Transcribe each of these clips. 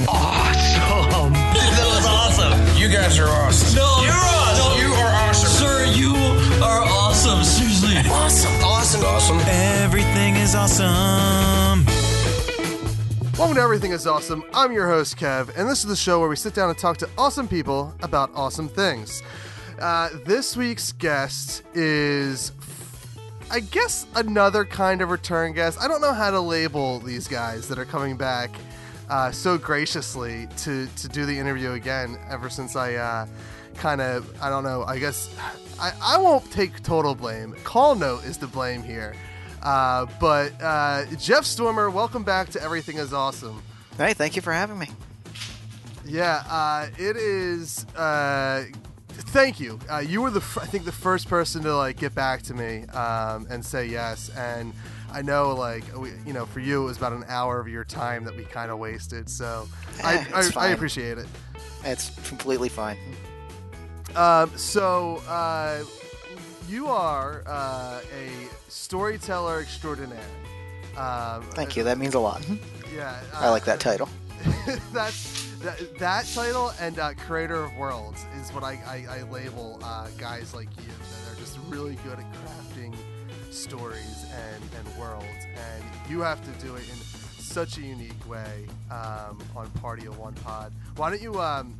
awesome. Awesome. That was awesome. You guys are awesome. No, You're awesome. no. You are awesome. Sir, you are awesome. Seriously. Awesome. Awesome. Awesome. Everything is awesome. Welcome to Everything is Awesome. I'm your host, Kev, and this is the show where we sit down and talk to awesome people about awesome things. Uh, this week's guest is, I guess, another kind of return guest. I don't know how to label these guys that are coming back uh, so graciously to, to do the interview again ever since I uh, kind of, I don't know, I guess, I, I won't take total blame. Call Note is to blame here. Uh, but uh, Jeff Stormer, welcome back to Everything is Awesome. Hey, thank you for having me. Yeah, uh, it is. Uh, thank you. Uh, you were the I think the first person to like get back to me um, and say yes. And I know like we, you know for you it was about an hour of your time that we kind of wasted. So I, Eh, I, I appreciate it. It's completely fine. Um, so uh, you are uh, a storyteller extraordinaire. Um, Thank you. That means a lot. Yeah, I like uh, that title. That's that, that title and uh, creator of worlds is what I, I, I label uh, guys like you that are just really good at crafting stories and, and worlds, and you have to do it in such a unique way um, on Party of One Pod. Why don't you? Um,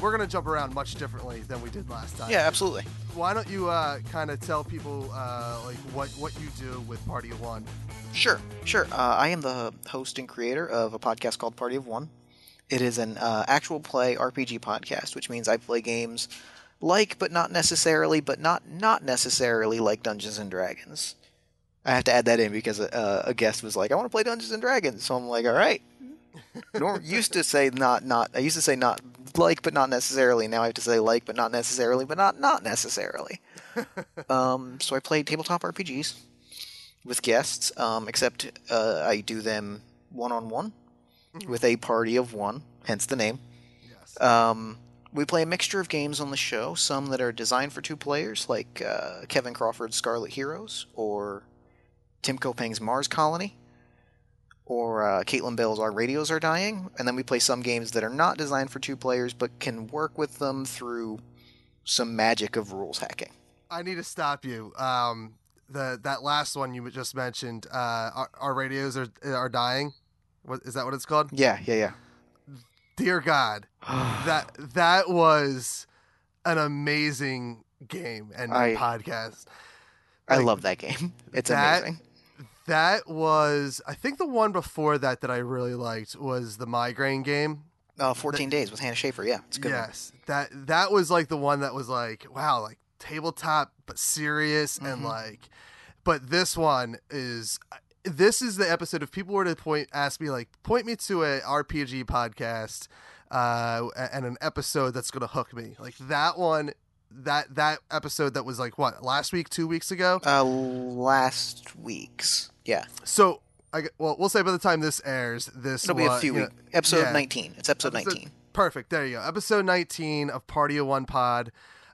we're gonna jump around much differently than we did last time. Yeah, absolutely. Why don't you uh, kind of tell people uh, like what what you do with Party of One? Sure, sure. Uh, I am the host and creator of a podcast called Party of One. It is an uh, actual play RPG podcast, which means I play games like, but not necessarily, but not not necessarily like Dungeons and Dragons. I have to add that in because uh, a guest was like, "I want to play Dungeons and Dragons," so I'm like, "All right." Norm used to say not not. I used to say not like, but not necessarily. Now I have to say like, but not necessarily, but not not necessarily. um, so I play tabletop RPGs with guests, um, except uh, I do them one on one with a party of one, hence the name. Yes. Um, we play a mixture of games on the show, some that are designed for two players, like uh, Kevin Crawford's Scarlet Heroes, or Tim Koppang's Mars Colony, or uh, Caitlin Bell's Our Radios Are Dying, and then we play some games that are not designed for two players, but can work with them through some magic of rules hacking. I need to stop you. Um, the that last one you just mentioned, uh, our, our radios are are dying. What is that? What it's called? Yeah, yeah, yeah. Dear God, that that was an amazing game and I- podcast. I love that game. It's that- amazing. That was, I think, the one before that that I really liked was the migraine game. Uh, 14 days with Hannah Shaffer. Yeah, it's good. one. yes, that that was like the one that was like, wow, like tabletop but serious and Mhm. like, but this one is. This is the episode. If people were to point, ask me like, point me to a RPG podcast, uh, and an episode that's gonna hook me. Like that one, that that episode that was like what last week, two weeks ago. Uh, last week's. Yeah, So, I well, we'll say by the time this airs, this it'll be a few weeks. Episode yeah. 19. It's episode Episode- 19. Perfect. There you go. Episode 19 of Party of One Pod.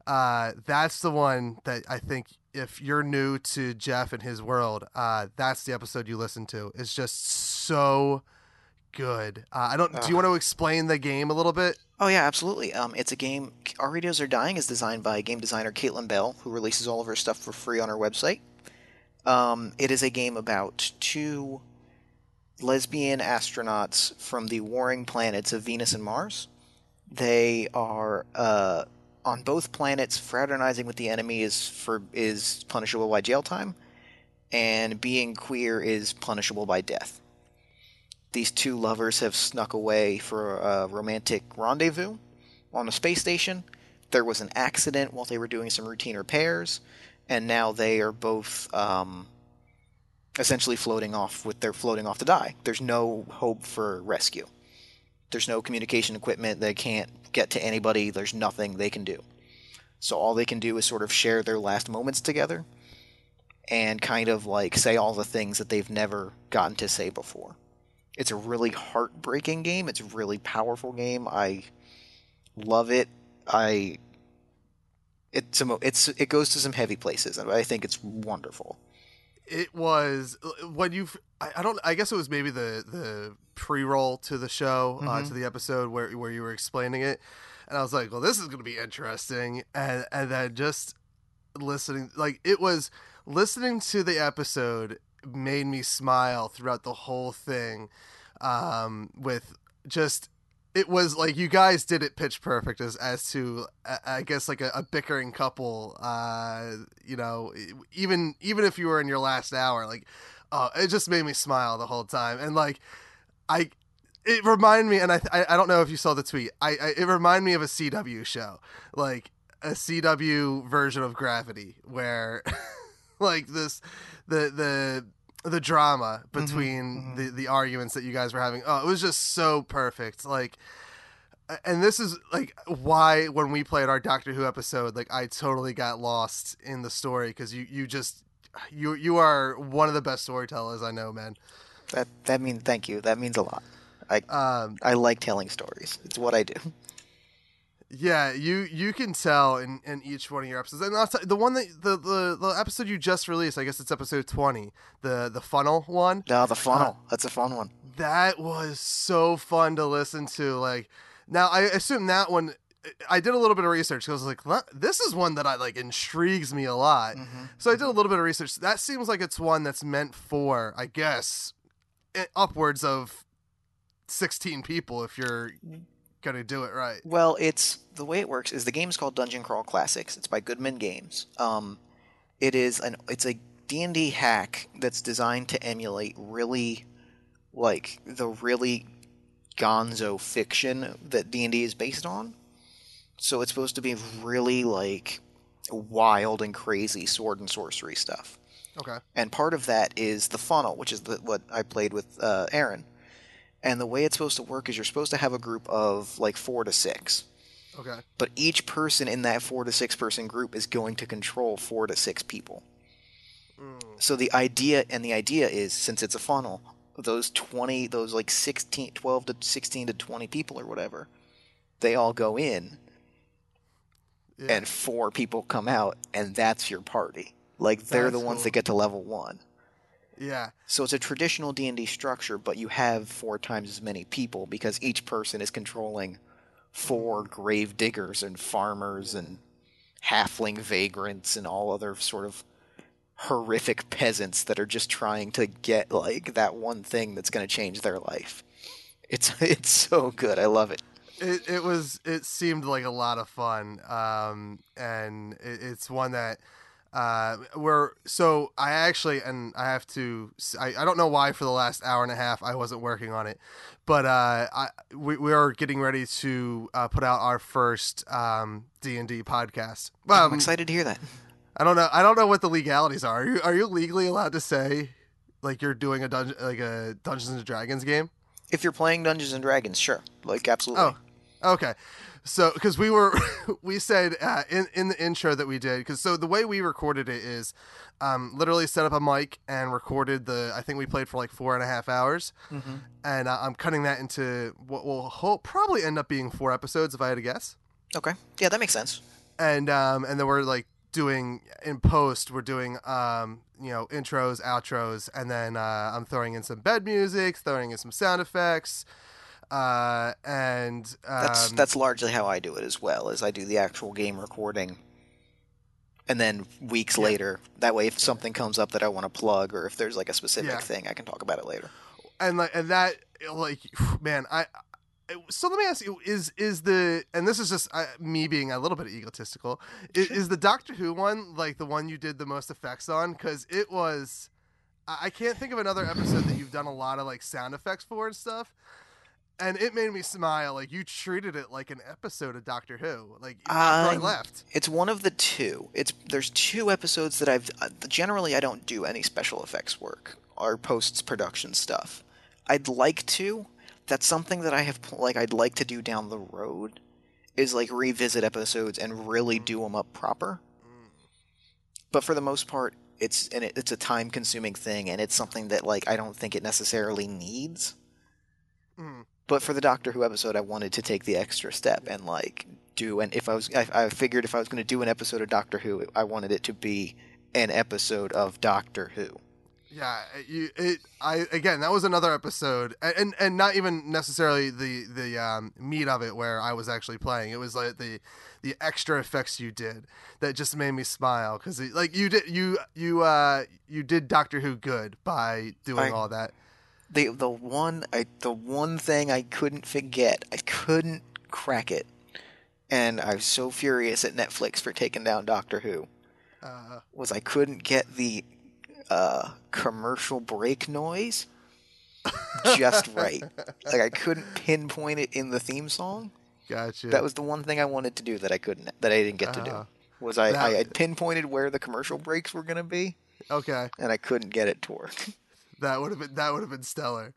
Uh, that's the one that I think if you're new to Jeff and his world, uh, that's the episode you listen to. It's just so good. Uh, I don't. Do you want to explain the game a little bit? Oh yeah, absolutely. Um, it's a game. Our Radios Are Dying is designed by game designer Caitlin Bell, who releases all of her stuff for free on her website. Um, it is a game about two lesbian astronauts from the warring planets of Venus and Mars. They are uh, on both planets. Fraternizing with the enemy is for is punishable by jail time, and being queer is punishable by death. These two lovers have snuck away for a romantic rendezvous on a space station. There was an accident while they were doing some routine repairs, and now they are both um, essentially floating off with they're floating off to die. There's no hope for rescue. There's no communication equipment. They can't get to anybody. There's nothing they can do. So all they can do is sort of share their last moments together and kind of like say all the things that they've never gotten to say before. It's a really heartbreaking game. It's a really powerful game. I love it. I it's some it's it goes to some heavy places, and I think it's wonderful. it was when you I, I don't I guess it was maybe the the pre-roll to the show uh, Mhm. to the episode where where you were explaining it and I was like well this is going to be interesting and and then just listening like it was listening to the episode made me smile throughout the whole thing um with just it was like you guys did it pitch perfect as as to I- I guess like a, a bickering couple. Uh, you know, even even if you were in your last hour, like, uh, it just made me smile the whole time. And like, I it reminded me, and I I, I don't know if you saw the tweet. I, I it reminded me of a CW show, like a CW version of Gravity, where like this the the the drama between mhm. the the arguments that you guys were having. Oh, it was just so perfect. Like and this is like why when we played our Doctor Who episode, like I totally got lost in the story because you you just you you are one of the best storytellers I know, man. That that means thank you. That means a lot. I Um, I like telling stories. It's what I do. Yeah, you you can tell in, in each one of your episodes, and I'll the one that the, the the episode you just released, I guess it's episode twenty, the the funnel one. No, the uh, funnel. That's a fun one. That was so fun to listen to. Like, now I assume that one. I did a little bit of research because I was like, this is one that I like intrigues me a lot. Mm-hmm, so I did a mm-hmm. little bit of research. That seems like it's one that's meant for, I guess, eh, upwards of sixteen people if you're gonna do it right. Well, it's the way it works is the game's called Dungeon Crawl Classics. It's by Goodman Games. Um, it is an it's a D and D hack that's designed to emulate really, like the really gonzo fiction that D and D is based on. So it's supposed to be really like wild and crazy sword and sorcery stuff. Okay. and part of that is the funnel, which is the, what I played with uh, Aaron. And the way it's supposed to work is you're supposed to have a group of like four to six, Okay. but each person in that four to six person group is going to control four to six people. Mm. So the idea and the idea is since it's a funnel, those 20, those like 16, 12 to 16 to 20 people or whatever, they all go in Yeah. and four people come out and that's your party. Like they're the ones cool. that get to level 1. Yeah. So it's a traditional D&D structure, but you have four times as many people because each person is controlling four grave diggers and farmers and halfling vagrants and all other sort of horrific peasants that are just trying to get like that one thing that's going to change their life. It's it's so good. I love it. it, it was it seemed like a lot of fun um and it, it's one that uh we're so i actually and i have to I, I don't know why for the last hour and a half i wasn't working on it but uh i we, we are getting ready to uh, put out our first um d&d podcast Well, I'm um, excited to hear that. i don't know i don't know what the legalities are are you, are you legally allowed to say like you're doing a dungeon like a dungeons and dragons game If you're playing Dungeons and Dragons, sure. Like absolutely. Oh, okay. So, because we were, we said uh, in in the intro that we did, because so the way we recorded it is, um, literally set up a mic and recorded the. I think we played for like four and a half hours, and uh, I'm cutting that into what will probably end up being four episodes if I had to guess, Okay. Yeah, that makes sense. and um, and then we're like doing in post, we're doing um, you know, intros, outros, and then uh, I'm throwing in some bed music, throwing in some sound effects. Uh, and um, That's that's largely how I do it as well. Is I do the actual game recording, and then weeks later, that way, if something comes up that I want to plug, or if there's like a specific Yeah. thing, I can talk about it later. and like and that like man i so let me ask you is is the and this is just uh, me being a little bit egotistical is, is the doctor who one like the one you did the most effects on because it was I can't think of another episode that you've done a lot of like sound effects for and stuff and it made me smile like you treated it like an episode of doctor who like i Um, left It's one of the two. It's there's two episodes that I've uh, generally I don't do any special effects work or post production stuff. I'd like to. That's something that I have like I'd like to do down the road is like revisit episodes and really do them up proper. But for the most part, it's and it, it's a time consuming thing and it's something that like I don't think it necessarily needs. Mhm. But for the Doctor Who episode, I wanted to take the extra step and like do. And if I was, I, I figured if I was going to do an episode of Doctor Who, I wanted it to be an episode of Doctor Who. Yeah, you it I again that was another episode and and not even necessarily the the um, meat of it where I was actually playing. It was like the the extra effects you did that just made me smile cuz like you did you you uh you did Doctor Who good by doing I- all that. The the one I the one thing I couldn't forget, I couldn't crack it, and I was so furious at Netflix for taking down Doctor Who. Uh, Was I couldn't get the uh, commercial break noise just right. Like I couldn't pinpoint it in the theme song. gotcha. That was the one thing I wanted to do that I couldn't that I didn't get to Uh-huh. do. Was I, That- I had pinpointed where the commercial breaks were going to be, okay. and I couldn't get it to work. That would have been that would have been stellar.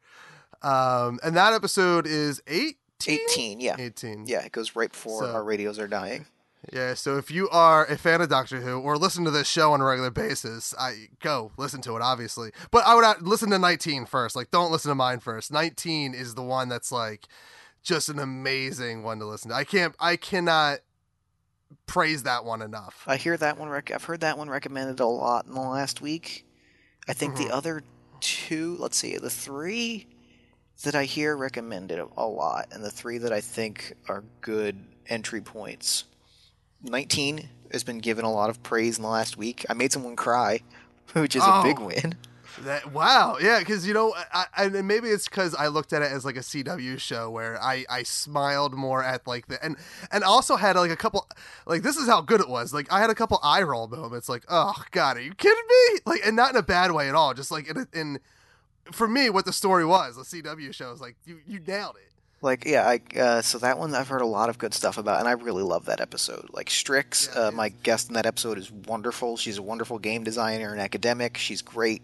Um, and that episode is 18? 18, yeah. 18. Yeah, it goes right before So- our radios are dying. Yeah, so if you are a fan of Doctor Who or listen to this show on a regular basis, I go listen to it obviously. But I would uh, listen to 19 first. Like don't listen to mine first. 19 is the one that's like just an amazing one to listen to. I can't I cannot praise that one enough. I hear that one. Rec- I've heard that one recommended a lot in the last week. I think Mhm. the other two, let's see, the three that I hear recommended a- lot, and the three that I think are good entry points. 19 has been given a lot of praise in the last week. I made someone cry, which is a big Oh. win. That wow, yeah, because you know, I, and maybe it's because I looked at it as like a CW show where I I smiled more at like the and and also had like a couple like this is how good it was. Like I had a couple eye roll moments. Like oh god, are you kidding me? Like and not in a bad way at all. Just like in, in for me, what the story was, the CW show is like you you nailed it. Like, yeah, I, uh, so that one I've heard a lot of good stuff about, and I really love that episode. Like, Strix, Yeah, uh, my guest in that episode, is wonderful. She's a wonderful game designer and academic. She's great.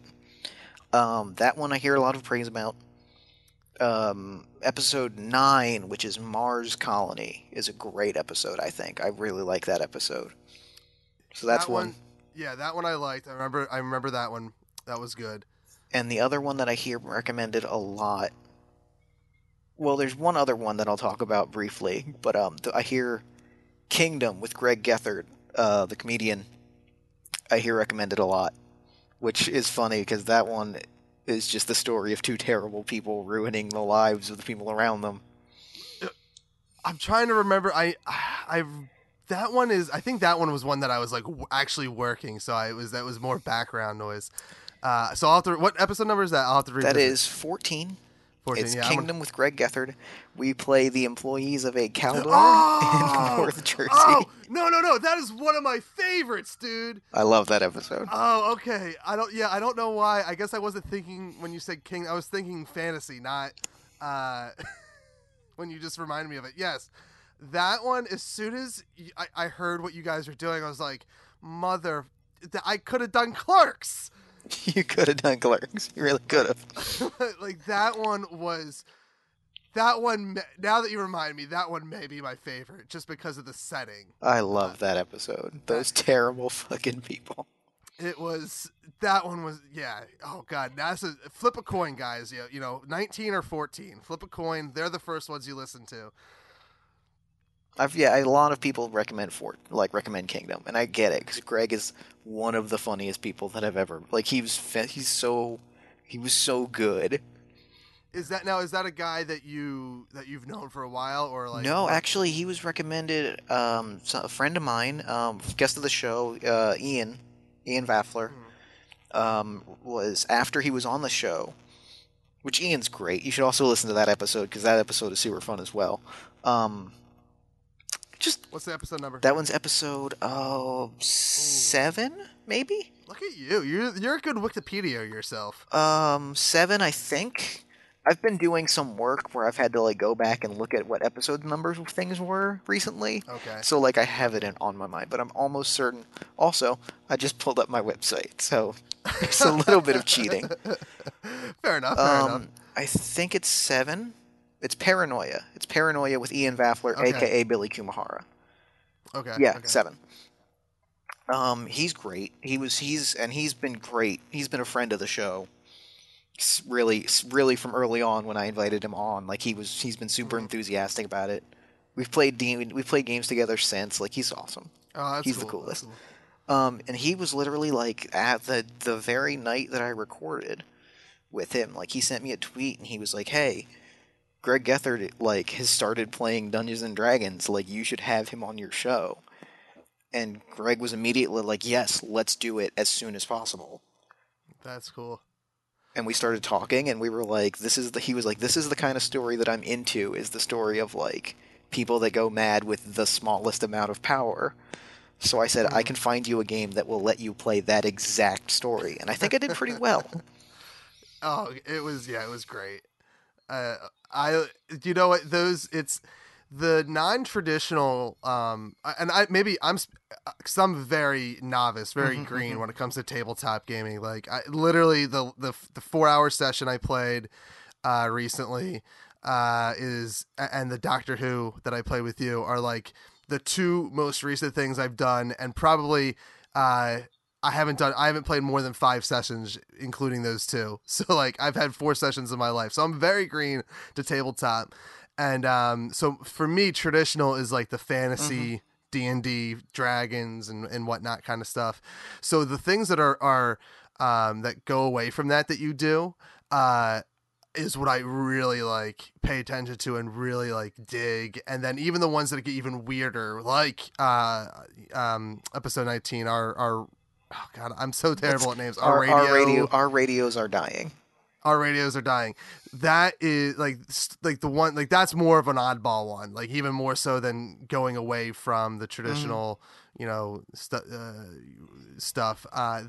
Um, that one I hear a lot of praise about. Um, episode 9, which is Mars Colony, is a great episode, I think. I really like that episode. So that's that one. Yeah, that one I liked. I remember I remember that one. That was good. And the other one that I hear recommended a lot. Well, there's one other one that I'll talk about briefly, but um, I hear Kingdom with Greg Gethard, uh, the comedian. I hear recommended a lot, which is funny because that one is just the story of two terrible people ruining the lives of the people around them. I'm trying to remember. I, I, that one is. I think that one was one that I was like actually working. So I was that was more background noise. Uh, so I'll have to. What episode number is that? I'll have to read. That is 14. 14. It's yeah, Kingdom with Greg Gethard. We play the employees of a cow Oh! in North Jersey. Oh no no no! That is one of my favorites, dude. I love that episode. Oh okay. I don't. Yeah, I don't know why. I guess I wasn't thinking when you said king. I was thinking fantasy, not uh, when you just reminded me of it. Yes, that one. As soon as I heard what you guys were doing, I was like, mother. th- I could have done clerks. You could have done clerks. You really could have. like that one was. That one. Now that you remind me, that one may be my favorite, just because of the setting. I love that episode. Those terrible fucking people. It was that one was yeah. Oh god, that's a flip a coin, guys. You you know, nineteen or fourteen. Flip a coin. They're the first ones you listen to. I've yeah, a lot of people recommend Fort like recommend Kingdom, and I get it because Greg is one of the funniest people that I've ever like. He was he's so he was so good. Is that now? Is that a guy that you that you've known for a while, or like no, actually, he was recommended. Um, so- a friend of mine, um, guest of the show, uh, Ian, Ian Vaffler, um, was after he was on the show, which Ian's great. You should also listen to that episode because that episode is super fun as well. Um, just What's the episode number? that one's episode seven, maybe Look at you. You're you're a good Wikipedia yourself. um seven I think. I've been doing some work where I've had to like go back and look at what episode numbers of things were recently. Okay. So like I have it in, on my mind, but I'm almost certain. Also, I just pulled up my website, so it's a little bit of cheating. Fair enough. Fair enough. Um, I think it's seven. It's Paranoia. It's Paranoia with Ian Vaffler, Okay. aka Billy Kumahara. Okay. Yeah, okay. seven. Um, he's great. He was he's and he's been great. He's been a friend of the show. Really, really from early on when I invited him on, like he was. He's been super enthusiastic about it. We've played game, we've played games together since. Like he's awesome. Oh, he's the cool. That's coolest. Um, and he was literally like at the the very night that I recorded with him. Like he sent me a tweet and he was like, "Hey, Greg Gethard like has started playing Dungeons and Dragons. Like you should have him on your show." And Greg was immediately like, "Yes, let's do it as soon as possible." That's cool. And we started talking, and we were like, "This is the." He was like, "This is the kind of story that I'm into. Is the story of like people that go mad with the smallest amount of power." So I said, "I hmm. can find you a game that will let you play that exact story," and I think I did pretty well. Oh, it was yeah, it was great. Uh, I you know what those it's the non-traditional um and I maybe I'm cuz I'm very novice, very green when it comes to tabletop gaming. Like I literally the the the 4-hour session I played uh recently uh is and the Doctor Who that I play with you are like the two most recent things I've done and probably uh I haven't done I haven't played more than 5 sessions including those two. So like I've had 4 sessions in my life. So I'm very green to tabletop. And um so for me traditional is like the fantasy D&D dragons and and whatnot kind of stuff. So the things that are are um that go away from that that you do uh is what I really like pay attention to and really like dig. And then even the ones that get even weirder, like uh um episode 19 are are oh god, I'm so terrible at names. Our, our radio, our radios are dying. our radios are dying. That is like like the one like that's more of an oddball one. Like even more so than going away from the traditional, you know, stu- uh, stuff. Uh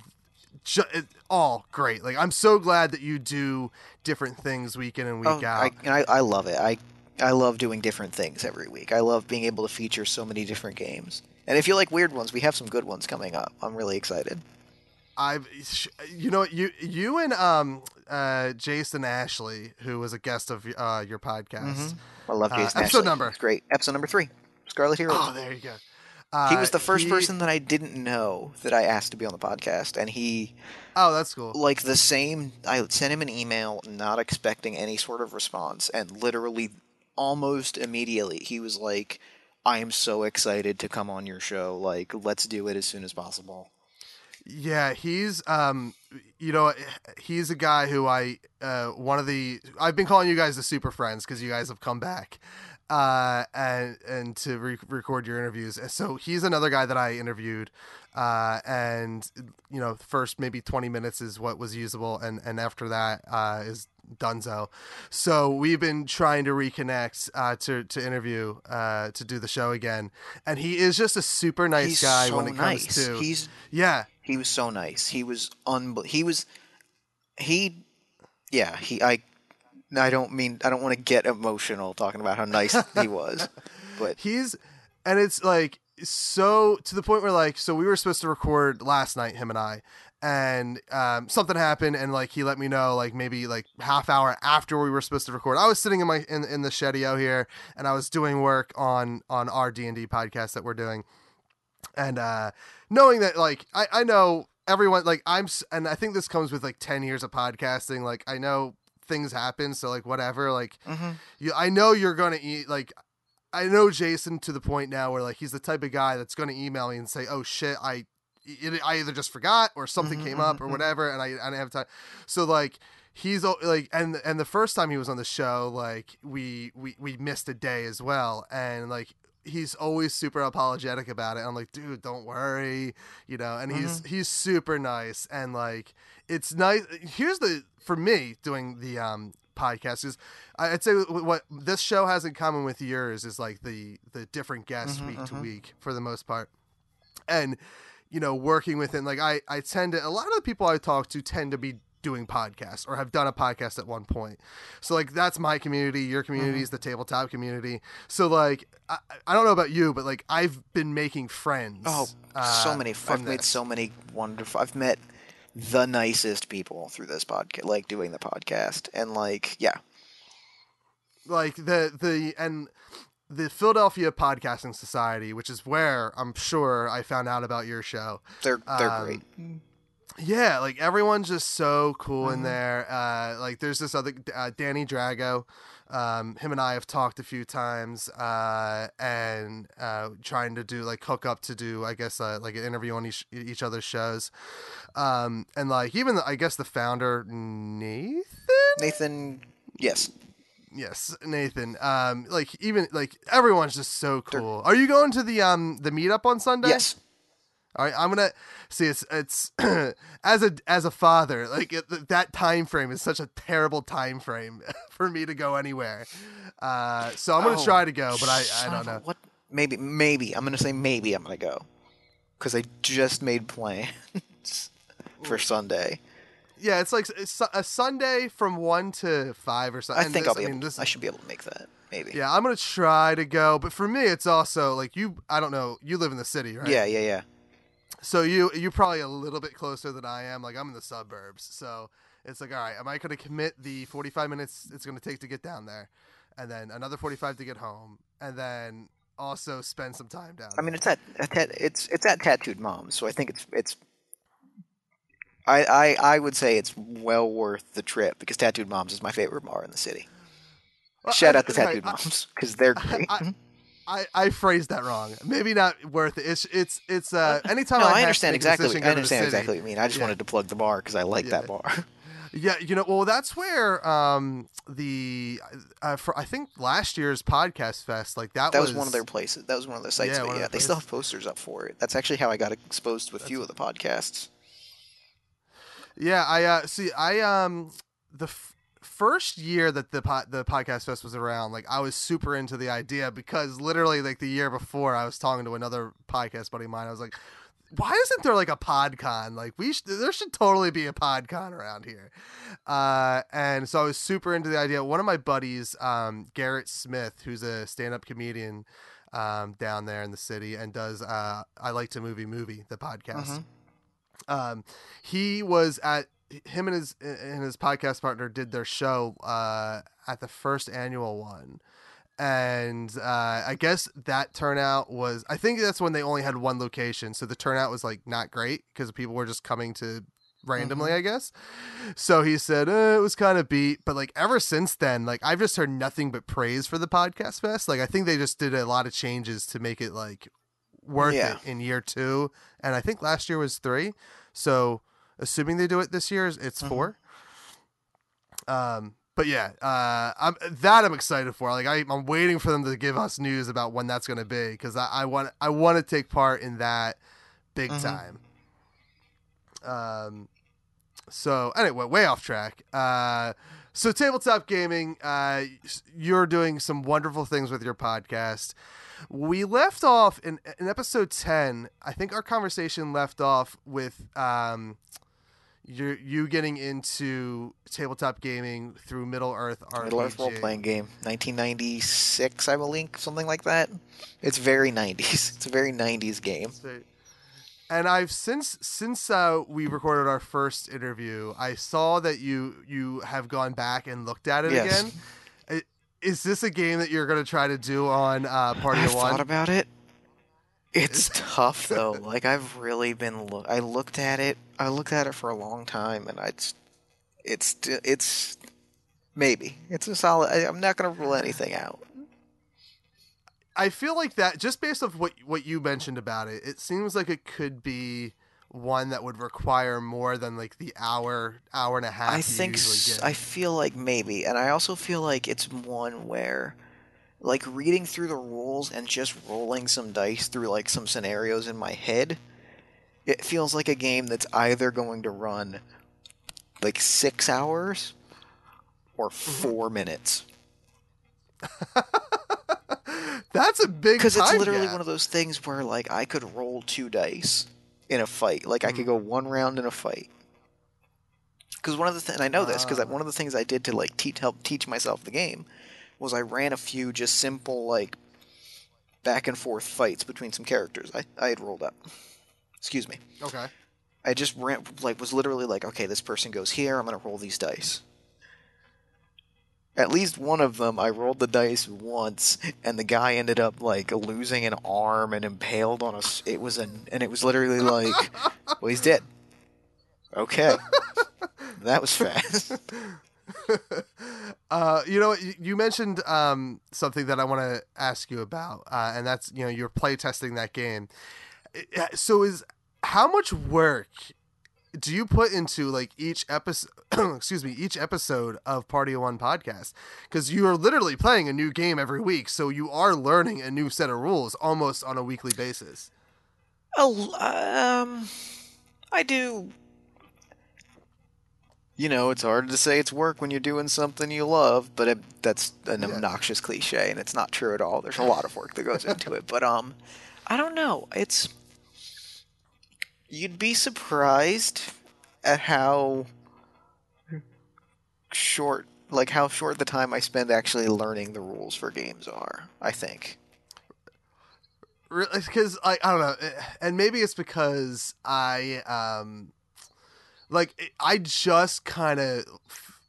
ju- it, all great. Like I'm so glad that you do different things week in and week Oh, out. I, and I, I love it. I I love doing different things every week. I love being able to feature so many different games. And if you like weird ones, we have some good ones coming up. I'm really excited. I've, you know, you you and um uh Jason Ashley, who was a guest of uh your podcast. I love Uh, Jason. episode Ashley. number. It's great. Episode number three. Scarlet Hero. Oh, there you go. Uh, he was the first he- person that I didn't know that I asked to be on the podcast, and he Oh, that's cool. like the same. I sent him an email, not expecting any sort of response, and literally almost immediately he was like, "I am so excited to come on your show. Like, let's do it as soon as possible." Yeah, he's um you know he's a guy who I uh one of the I've been calling you guys the super friends because you guys have come back uh and and to re- record your interviews. And So he's another guy that I interviewed uh and you know first maybe 20 minutes is what was usable and and after that uh is Dunzo. So we've been trying to reconnect uh, to to interview uh, to do the show again, and he is just a super nice He's guy so when it comes to He's yeah he was so nice. He was unbel- He was he. Yeah, he. I. I don't mean. I don't want to get emotional talking about how nice he was, but he's and it's like so to the point where like so we were supposed to record last night him and i and um, something happened and like he let me know like maybe like half hour after we were supposed to record i was sitting in my in, in the shedio here and i was doing work on on our d&d podcast that we're doing and uh knowing that like i i know everyone like i'm s- and i think this comes with like 10 years of podcasting like i know things happen so like whatever like Mhm. you i know you're gonna eat like I know Jason to the point now where like he's the type of guy that's going to email me and say, "Oh shit, I it, I either just forgot or something Mhm, came up mhm, or mhm. whatever, and I I didn't have time." So like he's like and and the first time he was on the show, like we we we missed a day as well, and like he's always super apologetic about it. I'm like, dude, don't worry, you know. And he's he's super nice and like it's nice. Here's the for me doing the um podcast is I'd say what this show has in common with yours is like the the different guests Mhm, week to mhm. week for the most part, and you know working with within like I I tend to a lot of the people I talk to tend to be doing podcasts or have done a podcast at one point. So like that's my community, your community Mm-hmm. is the tabletop community. So like I, I don't know about you, but like I've been making friends. Oh, so uh, many. from I've made so many wonderful. I've met the nicest people through this podcast, like doing the podcast, and like, yeah, like the the and the Philadelphia Podcasting Society, which is where I'm sure I found out about your show. they're they're Um, great. Yeah, like everyone's just so cool Mm-hmm. in there. Uh, like there's this other uh, Danny Drago. Um, him and I have talked a few times, uh, and uh, trying to do like hook up to do, I guess, uh, like an interview on each each other's shows. Um, and like even the, I guess the founder Nathan, Nathan, yes. yes, Nathan. Um, like even like everyone's just so cool. Are you going to the um the meetup on Sunday? Yes. All right, I'm gonna see. It's it's as a as a father, like it, that time frame is such a terrible time frame for me to go anywhere. Uh, so I'm gonna Oh, try to go, but I I don't know. What? Maybe, maybe. I'm gonna say maybe I'm gonna go because I just made plans for Sunday. Yeah, it's like a Sunday from one to five or something. I think I'll be I mean, able. this, I should be able to make that. Maybe. yeah, I'm gonna try to go, but for me, it's also like you. I don't know. You live in the city, right? Yeah, yeah, yeah. So you you're probably a little bit closer than I am. Like I'm in the suburbs, so it's like, all right, am I going to commit the 45 minutes it's going to take to get down there, and then another 45 to get home, and then also spend some time down? I mean, it's at, at it's it's at Tattooed Moms, so I think it's it's. I, I I would say it's well worth the trip because Tattooed Moms is my favorite bar in the city. Well, Shout I- out to Tattooed I- Moms because they're great. I, I, I phrased that wrong. Maybe not worth it. It's it's it's uh anytime no, I, I understand exactly. What, I go to the understand exactly what you mean. I just Yeah. wanted to plug the bar because I like that bar. Yeah, you know, well, that's where um the uh, for I think last year's podcast fest like that, That was one of their places. That was one of their sites. Yeah, but yeah, they still have posters up for it. That's actually how I got exposed to a few of the podcasts. Yeah, I uh see I um the first year that the po- the podcast fest was around, like I was super into the idea because literally like the year before I was talking to another podcast buddy of mine. I was like, why isn't there like a podcon? Like we sh- there should totally be a podcon around here. Uh and so I was super into the idea. One of my buddies, um Garrett Smith, who's a stand-up comedian um down there in the city and does uh I like to movie movie the podcast um, he was at him and his and his podcast partner did their show uh, at the first annual one. And uh, i guess that turnout was i think that's when they only had one location. So the turnout was like not great because people were just coming to randomly i guess. So he said uh, it was kind of beat. But like ever since then like i've just heard nothing but praise for the podcast fest. Like i think they just did a lot of changes to make it like worth Yeah. it in year two. And i think last year was three. So assuming they do it this year, it's 4 Um, but yeah, uh, I'm that I'm excited for. Like I, I'm waiting for them to give us news about when that's going to be because I, I want I want to take part in that big time. Um, so anyway, way off track. Uh, so tabletop gaming, uh, you're doing some wonderful things with your podcast. We left off in, in episode ten. I think our conversation left off with um, you you getting into tabletop gaming through Middle Earth RPG. Middle Earth role playing game, 1996, I believe, something like that. It's very 90s. It's a very 90s game. And I've since since uh, we recorded our first interview, I saw that you you have gone back and looked at it Yes. again. Is this a game that you're going to try to do on uh, Party I've One? thought about it. It's tough though. Like I've really been look. I looked at it. I looked at it for a long time, and I just, it's it's maybe it's a solid. I, I'm not gonna rule anything out. I feel like that just based off what what you mentioned about it, it seems like it could be one that would require more than like the hour hour and a half. I think. I feel like maybe, and I also feel like it's one where, like reading through the rules and just rolling some dice through like some scenarios in my head, it feels like a game that's either going to run like six hours or Mm-hmm. four minutes. That's a big Because it's literally gap. one of those things where like I could roll two dice in a fight. Like I could go one round in a fight. Because one of the things I know this because Ah. one of the things I did to like teach help teach myself the game was I ran a few just simple like back and forth fights between some characters I I had rolled up. Excuse me. Okay. I just ran like was literally like, okay, this person goes here. I'm gonna roll these dice. At least one of them, I rolled the dice once, and the guy ended up like losing an arm and impaled on a. It was an, and it was literally like, well, he's dead. Okay. that was fast. Uh, you know, you- mentioned um, something that I want to ask you about, uh, and that's you know you're play testing that game. Uh, So is how much work do you put into like each episode? excuse me, each episode of Party One podcast because you are literally playing a new game every week, so you are learning a new set of rules almost on a weekly basis. Oh, um, I do. You know, it's hard to say it's work when you're doing something you love, but it, that's an Yeah. obnoxious cliche, and it's not true at all. There's a lot of work that goes into it, but um, I don't know. It's you'd be surprised at how short, like how short the time I spend actually learning the rules for games are. I think. because I, I don't know eh, and maybe it's because i um like eh, i just kind of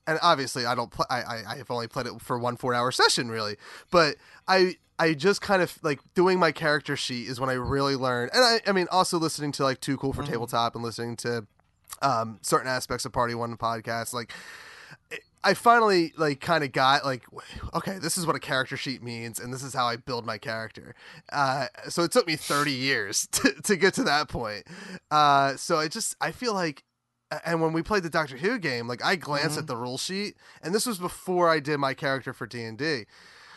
and obviously i don't play I, I have only played it for one four hour session really but i i just kind of like doing my character sheet is when i really learn and i i mean also listening to like too cool for tabletop and listening to um certain aspects of party one podcast like I finally like kind of got like okay this is what a character sheet means and this is how I build my character. Uh, so it took me 30 years to, to get to that point. Uh, so I just I feel like and when we played the Doctor Who game like I glanced at the rule sheet and this was before I did my character for D&D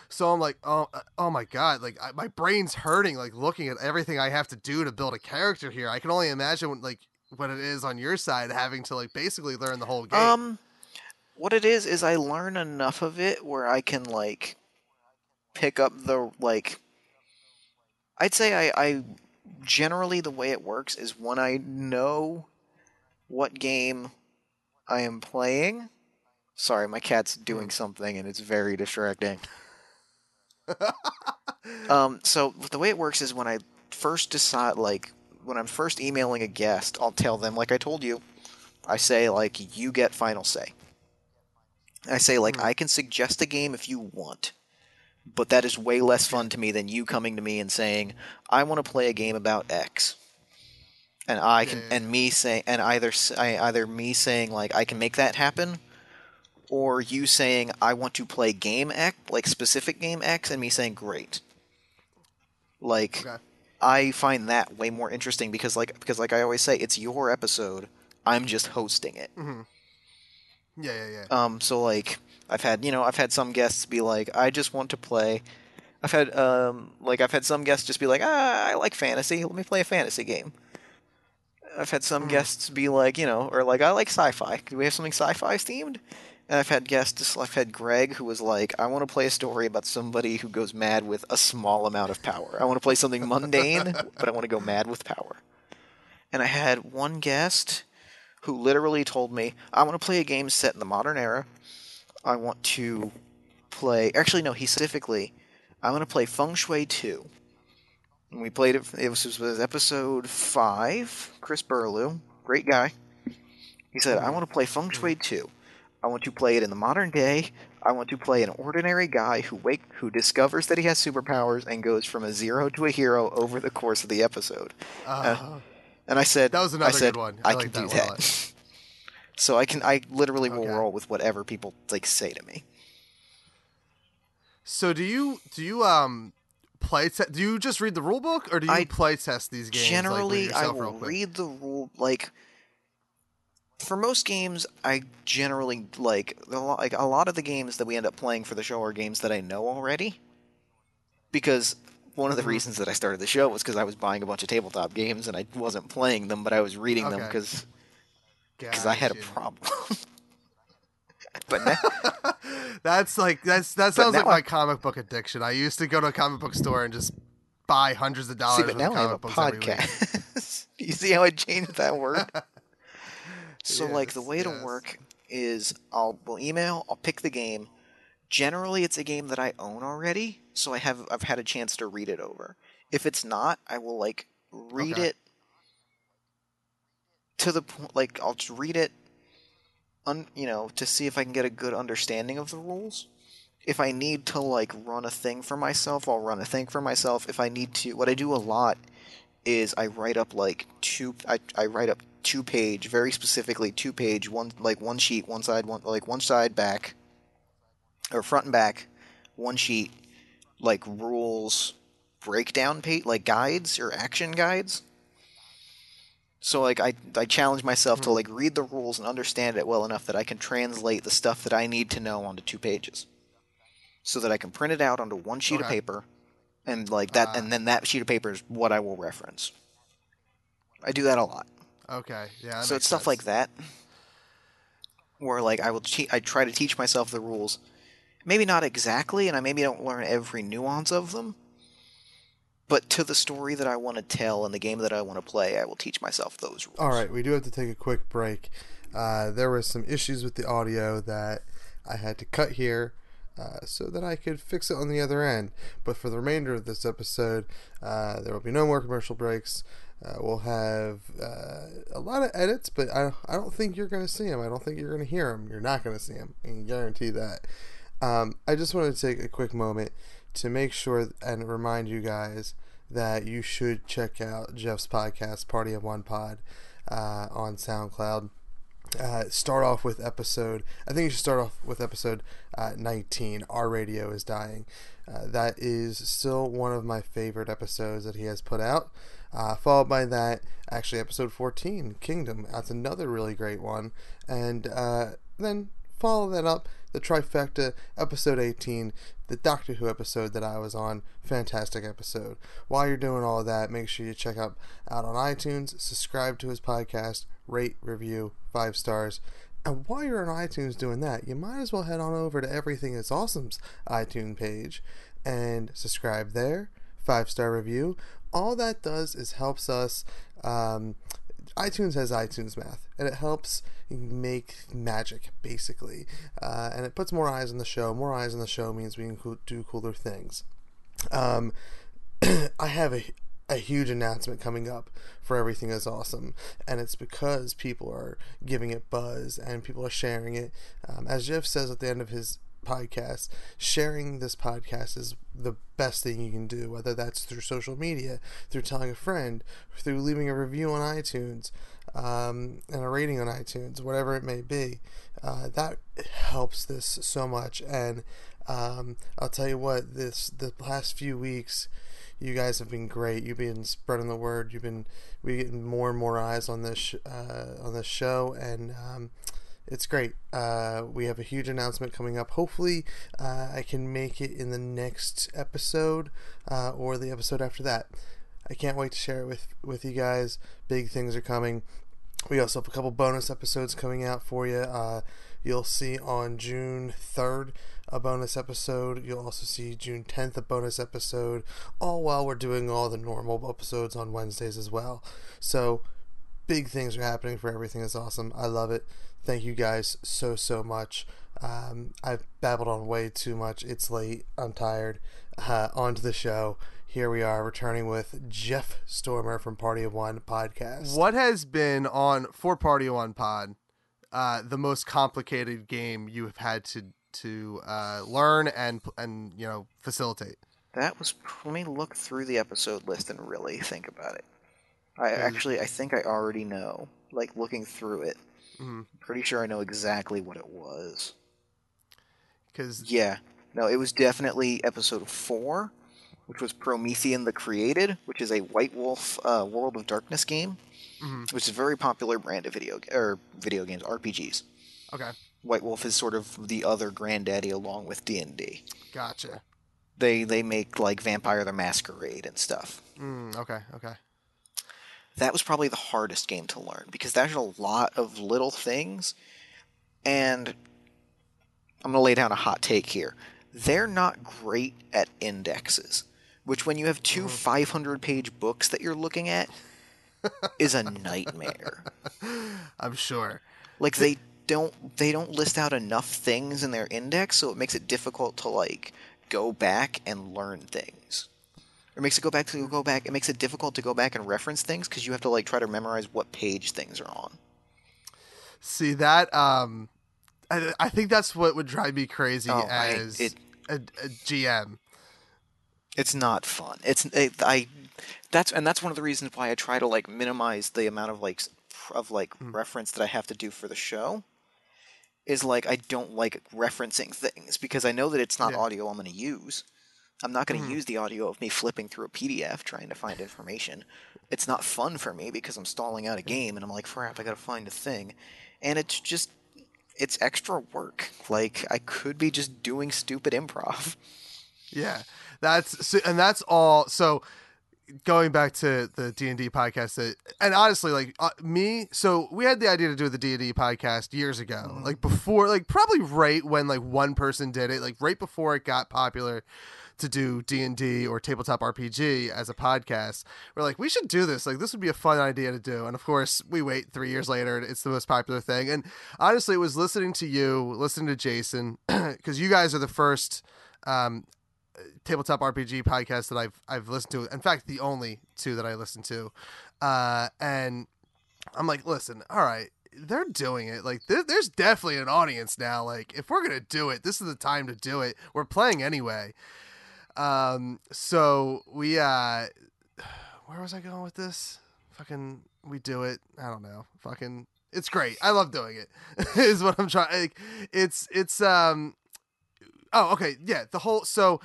so I'm like oh oh my god like I, my brain's hurting like looking at everything I have to do to build a character here. I can only imagine what, like what it is on your side having to like basically learn the whole game. Um, what it is is I learn enough of it where I can like pick up the like. I'd say I, I generally the way it works is when I know what game I am playing. Sorry, my cat's doing something and it's very distracting. um, so the way it works is when I first decide, like, when I'm first emailing a guest, I'll tell them, like I told you, I say, like, you get final say. I say, like, I can suggest a game if you want, but that is way less fun to me than you coming to me and saying, I want to play a game about X. And I can, and me saying, and either I- either me saying like I can make that happen, or you saying I want to play game X, like specific game X, and me saying great. Like, Okay. I find that way more interesting because, like, because like I always say, it's your episode. I'm just hosting it. Mm-hmm. yeah yeah yeah Um, so like I've had you know I've had some guests be like I just want to play. I've had um like I've had some guests just be like ah I like fantasy. Let me play a fantasy game. I've had some mm. guests be like you know or like I like sci-fi. Do we have something sci-fi themed? And I've had guests. I've had Greg who was like I want to play a story about somebody who goes mad with a small amount of power. I want to play something mundane, but I want to go mad with power. And I had one guest who literally told me, I want to play a game set in the modern era. I want to play. Actually, no, he specifically, I want to play Feng Shui 2. And we played it, it was, it was episode 5. Chris Burlew, great guy. He said, I want to play Feng Shui 2. I want to play it in the modern day. I want to play an ordinary guy who wake who discovers that he has superpowers and goes from a zero to a hero over the course of the episode. uh, And I said, That was I another said, good one. I I, like can that do a that. so I can, I literally will Okay. roll with whatever people like say to me. So do you do you um play te- do you just read the rule book or do you I play test these games? like, Generally, I real will read the rule like. For most games, I generally like a lot, like a lot of the games that we end up playing for the show are games that I know already. Because one of the Mhm. reasons that I started the show was because I was buying a bunch of tabletop games and I wasn't playing them, but I was reading them because because I had a problem. but now, That's like that's that sounds like my I- comic book addiction. I used to go to a comic book store and just buy hundreds of dollars see, but now I have a comic books every week. podcast. you see how I changed that word? So like the Yes, way yes. to work is I'll will email, I'll pick the game. Generally it's a game that I own already, so I have I've had a chance to read it over. If it's not, I will like read Okay. it to the point like I'll just read it un, you know, to see if I can get a good understanding of the rules. If I need to like run a thing for myself, I'll run a thing for myself. If I need to what I do a lot is I write up like two I, I write up two page, very specifically two page, one like one sheet, one side, one like one side back, or front and back, one sheet, like rules breakdown page, like guides or action guides. So like I I challenge myself to like read the rules and understand it well enough that I can translate the stuff that I need to know onto two pages, so that I can print it out onto one sheet of paper, and like that, Ah. and then that sheet of paper is what I will reference. I do that a lot. Okay, yeah. so it's stuff sense. like that, where like I will te- I try to teach myself the rules, maybe not exactly, and I maybe don't learn every nuance of them, but to the story that I want to tell and the game that I want to play, I will teach myself those rules. All right, we do have to take a quick break. Uh, there were some issues with the audio that I had to cut here uh, so that I could fix it on the other end. But for the remainder of this episode, uh, there will be no more commercial breaks. Uh, we'll have uh, a lot of edits, but I, I don't think you're going to see them. I don't think you're going to hear them. You're not going to see them. I can guarantee that. Um, I just wanted to take a quick moment to make sure and remind you guys that you should check out Jeff's podcast, Party of One Pod, uh, on SoundCloud. Uh, start off with episode. I think you should start off with episode uh, 19. Our radio is dying. Uh, that is still one of my favorite episodes that he has put out. Uh, followed by that, actually, episode 14, Kingdom. That's another really great one. And uh, then follow that up, the trifecta, episode 18, the Doctor Who episode that I was on. Fantastic episode. While you're doing all that, make sure you check out, out on iTunes, subscribe to his podcast, rate, review, five stars. And while you're on iTunes doing that, you might as well head on over to Everything Is Awesome's iTunes page and subscribe there. Five star review. All that does is helps us. Um, iTunes has iTunes math, and it helps make magic basically, uh, and it puts more eyes on the show. More eyes on the show means we can do cooler things. Um, I have a a huge announcement coming up for everything is awesome and it's because people are giving it buzz and people are sharing it um, as jeff says at the end of his podcast sharing this podcast is the best thing you can do whether that's through social media through telling a friend through leaving a review on itunes um, and a rating on itunes whatever it may be uh, that helps this so much and um, i'll tell you what this the last few weeks you guys have been great. You've been spreading the word. You've been we getting more and more eyes on this sh- uh, on this show, and um, it's great. Uh, we have a huge announcement coming up. Hopefully, uh, I can make it in the next episode uh, or the episode after that. I can't wait to share it with with you guys. Big things are coming. We also have a couple bonus episodes coming out for you. Uh, you'll see on June 3rd a bonus episode. You'll also see June 10th a bonus episode, all while we're doing all the normal episodes on Wednesdays as well. So, big things are happening for everything is awesome. I love it. Thank you guys so, so much. Um, I've babbled on way too much. It's late. I'm tired. Uh, on to the show. Here we are returning with Jeff Stormer from Party of One podcast. What has been on for Party of One Pod uh, the most complicated game you have had to to uh, learn and and you know facilitate? That was. Let me look through the episode list and really think about it. I actually, I think I already know. Like looking through it, Mhm. pretty sure I know exactly what it was. Because Yeah, no, it was definitely episode four, which was Promethean the Created, which is a White Wolf uh, World of Darkness game, Mhm. which is a very popular brand of video or video games RPGs. okay, White Wolf is sort of the other granddaddy along with D and D. gotcha. They they make like Vampire the Masquerade and stuff. Mm, okay, okay. That was probably the hardest game to learn because there's a lot of little things. And i'm going to lay down a hot take here. They're not great at indexes which when you have two mm-hmm. 500 page books that you're looking at is a nightmare. I'm sure. like they don't they don't list out enough things in their index so it makes it difficult to like go back and learn things it makes it go back to go back it makes it difficult to go back and reference things because you have to like try to memorize what page things are on See that? Um, I, I think that's what would drive me crazy Oh, I- as it- a, a GM. it's not fun it's it, i that's and that's one of the reasons why i try to like minimize the amount of like of like reference that I have to do for the show is like I don't like referencing things because I know that it's not Yeah. audio I'm going to use. I'm not going to hmm. use the audio of me flipping through a PDF trying to find information. It's not fun for me because I'm stalling out a hmm. game and I'm like, crap, I got to find a thing. And it's just, it's extra work. Like, I could be just doing stupid improv. Yeah, that's so, and that's all. So going back to the D and D podcast, that, and honestly, like uh, me, so we had the idea to do the D and D podcast years ago, mm-hmm. like before, like probably right when like one person did it, like right before it got popular to do D&D or tabletop RPG as a podcast. We're like, we should do this. Like this would be a fun idea to do. And of course, we wait 3 years later and it's the most popular thing. And honestly, it was listening to you, listening to Jason cuz you guys are the first um tabletop RPG podcast that I've I've listened to. In fact, the only two that I listened to. Uh and I'm like, listen, all right, they're doing it. Like, there, there's definitely an audience now. Like, if we're gonna do it, this is the time to do it. We're playing anyway. Um, so we, uh, where was I going with this? Fucking, we do it. I don't know. Fucking, it's great. I love doing it. is what I'm trying. Like, it's it's um. Oh, okay. Yeah, the whole so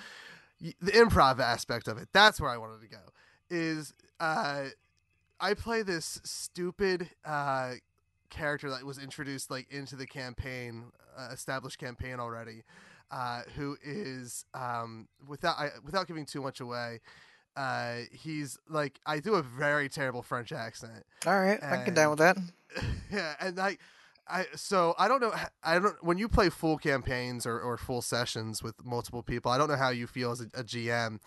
the improv aspect of it. That's where I wanted to go. Is uh, I play this stupid uh character that was introduced like into the campaign, uh, established campaign already, uh, who is um without I, without giving too much away. Uh, he's like I do a very terrible French accent. All right, I can down with that. yeah, and like I so I don't know I don't when you play full campaigns or, or full sessions with multiple people. I don't know how you feel as a, a GM,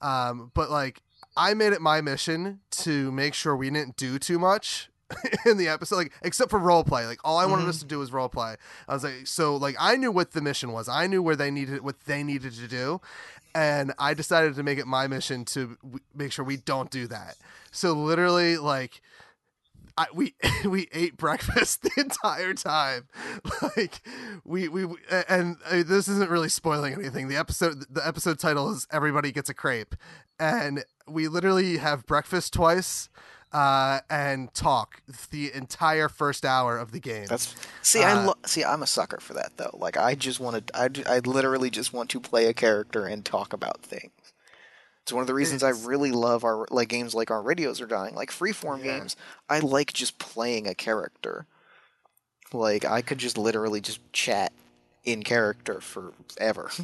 um, but like I made it my mission to make sure we didn't do too much in the episode, like except for role play. Like all I wanted us to do was role play. I was like, so like I knew what the mission was. I knew where they needed what they needed to do, and I decided to make it my mission to w- make sure we don't do that. So literally, like. I, we we ate breakfast the entire time, like we we and uh, this isn't really spoiling anything. The episode the episode title is "Everybody Gets a Crepe," and we literally have breakfast twice, uh, and talk the entire first hour of the game. That's see, I Uh, lo- see. I'm a sucker for that though. Like, I just want to. I, I literally just want to play a character and talk about things. It's one of the reasons I really love our like games like our radios are dying, like freeform Yeah. games. I like just playing a character. Like I could just literally just chat in character forever.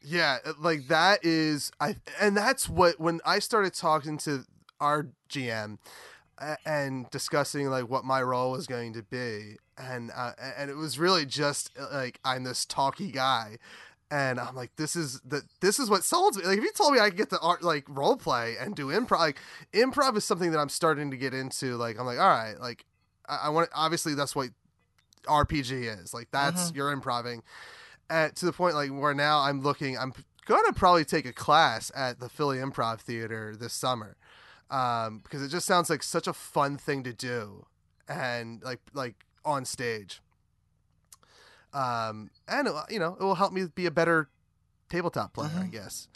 Yeah, like that is I and that's what when I started talking to our GM and discussing like what my role was going to be. And uh, and it was really just uh, like I'm this talky guy. And I'm like this is the this is what sold me. Like if you told me I could get the art like role play and do improv like improv is something that I'm starting to get into. Like I'm like all right like I, I want obviously that's what RPG is. Like that's you're improving at to the point like where now I'm looking I'm gonna probably take a class at the Philly Improv Theater this summer um, because it just sounds like such a fun thing to do and like like on stage um, and it, you know it will help me be a better tabletop player I guess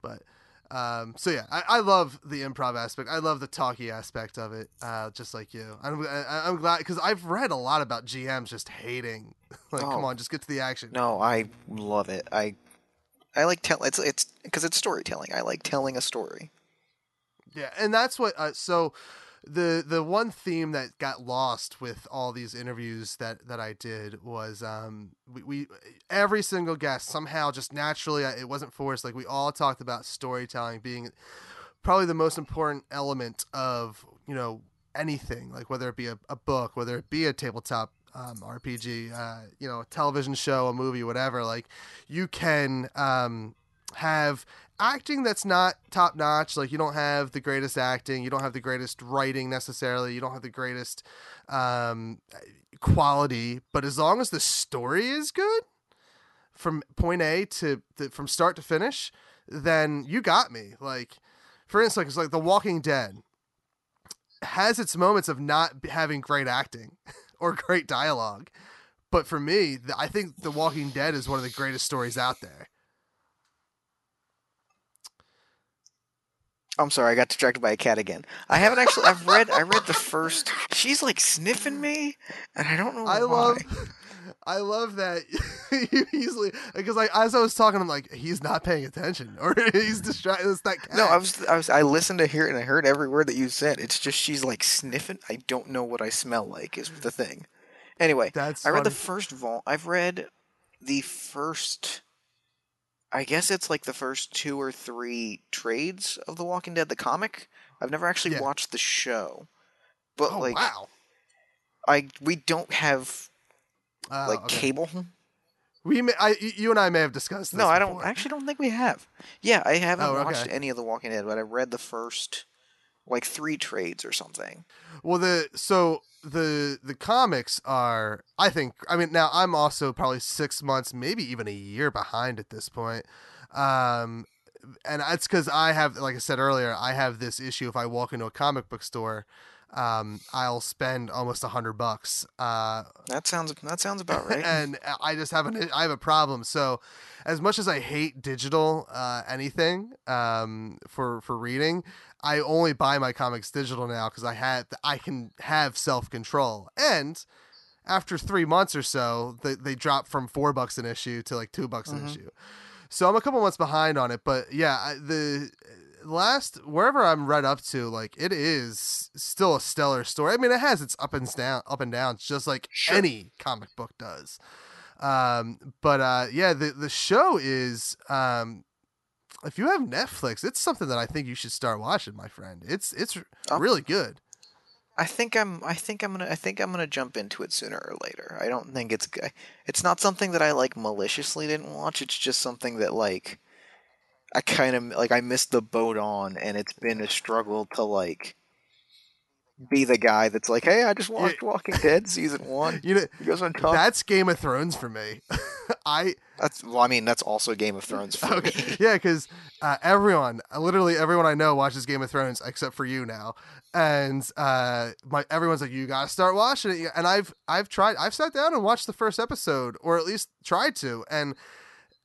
but um, so yeah, I, I love the improv aspect. I love the talky aspect of it, uh, just like you. I'm, I, I'm glad because I've read a lot about GMs just hating, like, come Oh. on, just get to the action. no, I love it. I I like tell it's it's because it's storytelling. I like telling a story. Yeah, and that's what. Uh, so, the the one theme that got lost with all these interviews that that I did was um we, we every single guest somehow just naturally uh, it wasn't forced like we all talked about storytelling being probably the most important element of you know anything like whether it be a, a book whether it be a tabletop um, RPG uh, you know a television show a movie whatever like you can um have acting that's not top notch. Like you don't have the greatest acting, you don't have the greatest writing necessarily, you don't have the greatest um, quality. But as long as the story is good, from point A to, to from start to finish, then you got me. Like for instance, like The Walking Dead has its moments of not having great acting or great dialogue. But for me, I think The Walking Dead is one of the greatest stories out there. I'm sorry, I got distracted by a cat again. I haven't actually. I've read. I read the first. She's like sniffing me, and I don't know I why. love, I love that you easily because like as I was talking, I'm like he's not paying attention or he's distracted. It's that cat. No, I was. I was. I listened to hear it, and I heard every word that you said. It's just she's like sniffing. I don't know what I smell like. Is the thing. Anyway, That's I read the first vault. I've read the first. I guess it's like the first two or three trades of The Walking Dead, the comic. I've never actually Yeah. watched the show, but Oh like wow. I we don't have Oh, like okay. cable. We may, I, you and I may have discussed this. No, I don't. I actually don't think we have. Yeah, I haven't Oh, watched okay. any of The Walking Dead, but I read the first like three trades or something. Well, the so the the comics are, I think. I mean, now I'm also probably six months, maybe even a year behind at this point. Um, and that's because I have, like I said earlier, I have this issue. If I walk into a comic book store, um, I'll spend almost a hundred bucks. Uh, That sounds that sounds about right. and I just have an I have a problem. So, as much as I hate digital uh, anything um, for for reading, I only buy my comics digital now because I had I can have self control. And after three months or so, they they drop from four bucks an issue to like two bucks an Mhm. issue. So I'm a couple months behind on it, but yeah, I, the last wherever I'm read up to, like it is still a stellar story. I mean, it has its up and down, up and downs, just like Sure. any comic book does. Um, but uh, yeah, the the show is um, if you have Netflix, it's something that I think you should start watching, my friend. It's it's Oh. really good. I think I'm. I think I'm gonna. I think I'm gonna jump into it sooner or later. I don't think it's. It's not something that I like maliciously didn't watch. It's just something that like, I kind of like. I missed the boat on, and it's been a struggle to like, be the guy that's like, hey, I just watched Walking Dead season one. You know, You guys want to talk? that's Game of Thrones for me. I That's. Well, I mean, that's also Game of Thrones for okay, me. yeah, because uh, everyone, literally everyone I know watches Game of Thrones except for you now, and uh, my everyone's like, you gotta start watching it, and I've I've tried, I've sat down and watched the first episode, or at least tried to, and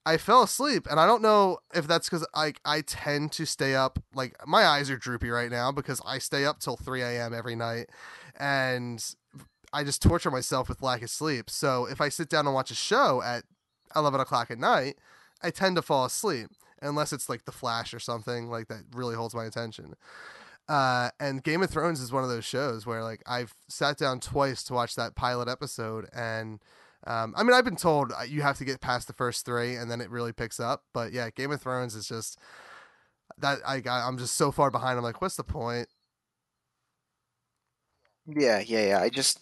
I fell asleep, and I don't know if that's because I I tend to stay up, like my eyes are droopy right now because I stay up till three a.m. every night, and I just torture myself with lack of sleep. So if I sit down and watch a show at eleven o'clock at night, I tend to fall asleep unless it's like The Flash or something like that really holds my attention. Uh, and Game of Thrones is one of those shows where like I've sat down twice to watch that pilot episode, and um, I mean I've been told uh, you have to get past the first three and then it really picks up. But yeah, Game of Thrones is just that I got, I'm just so far behind. I'm like, what's the point? Yeah, yeah, yeah. I just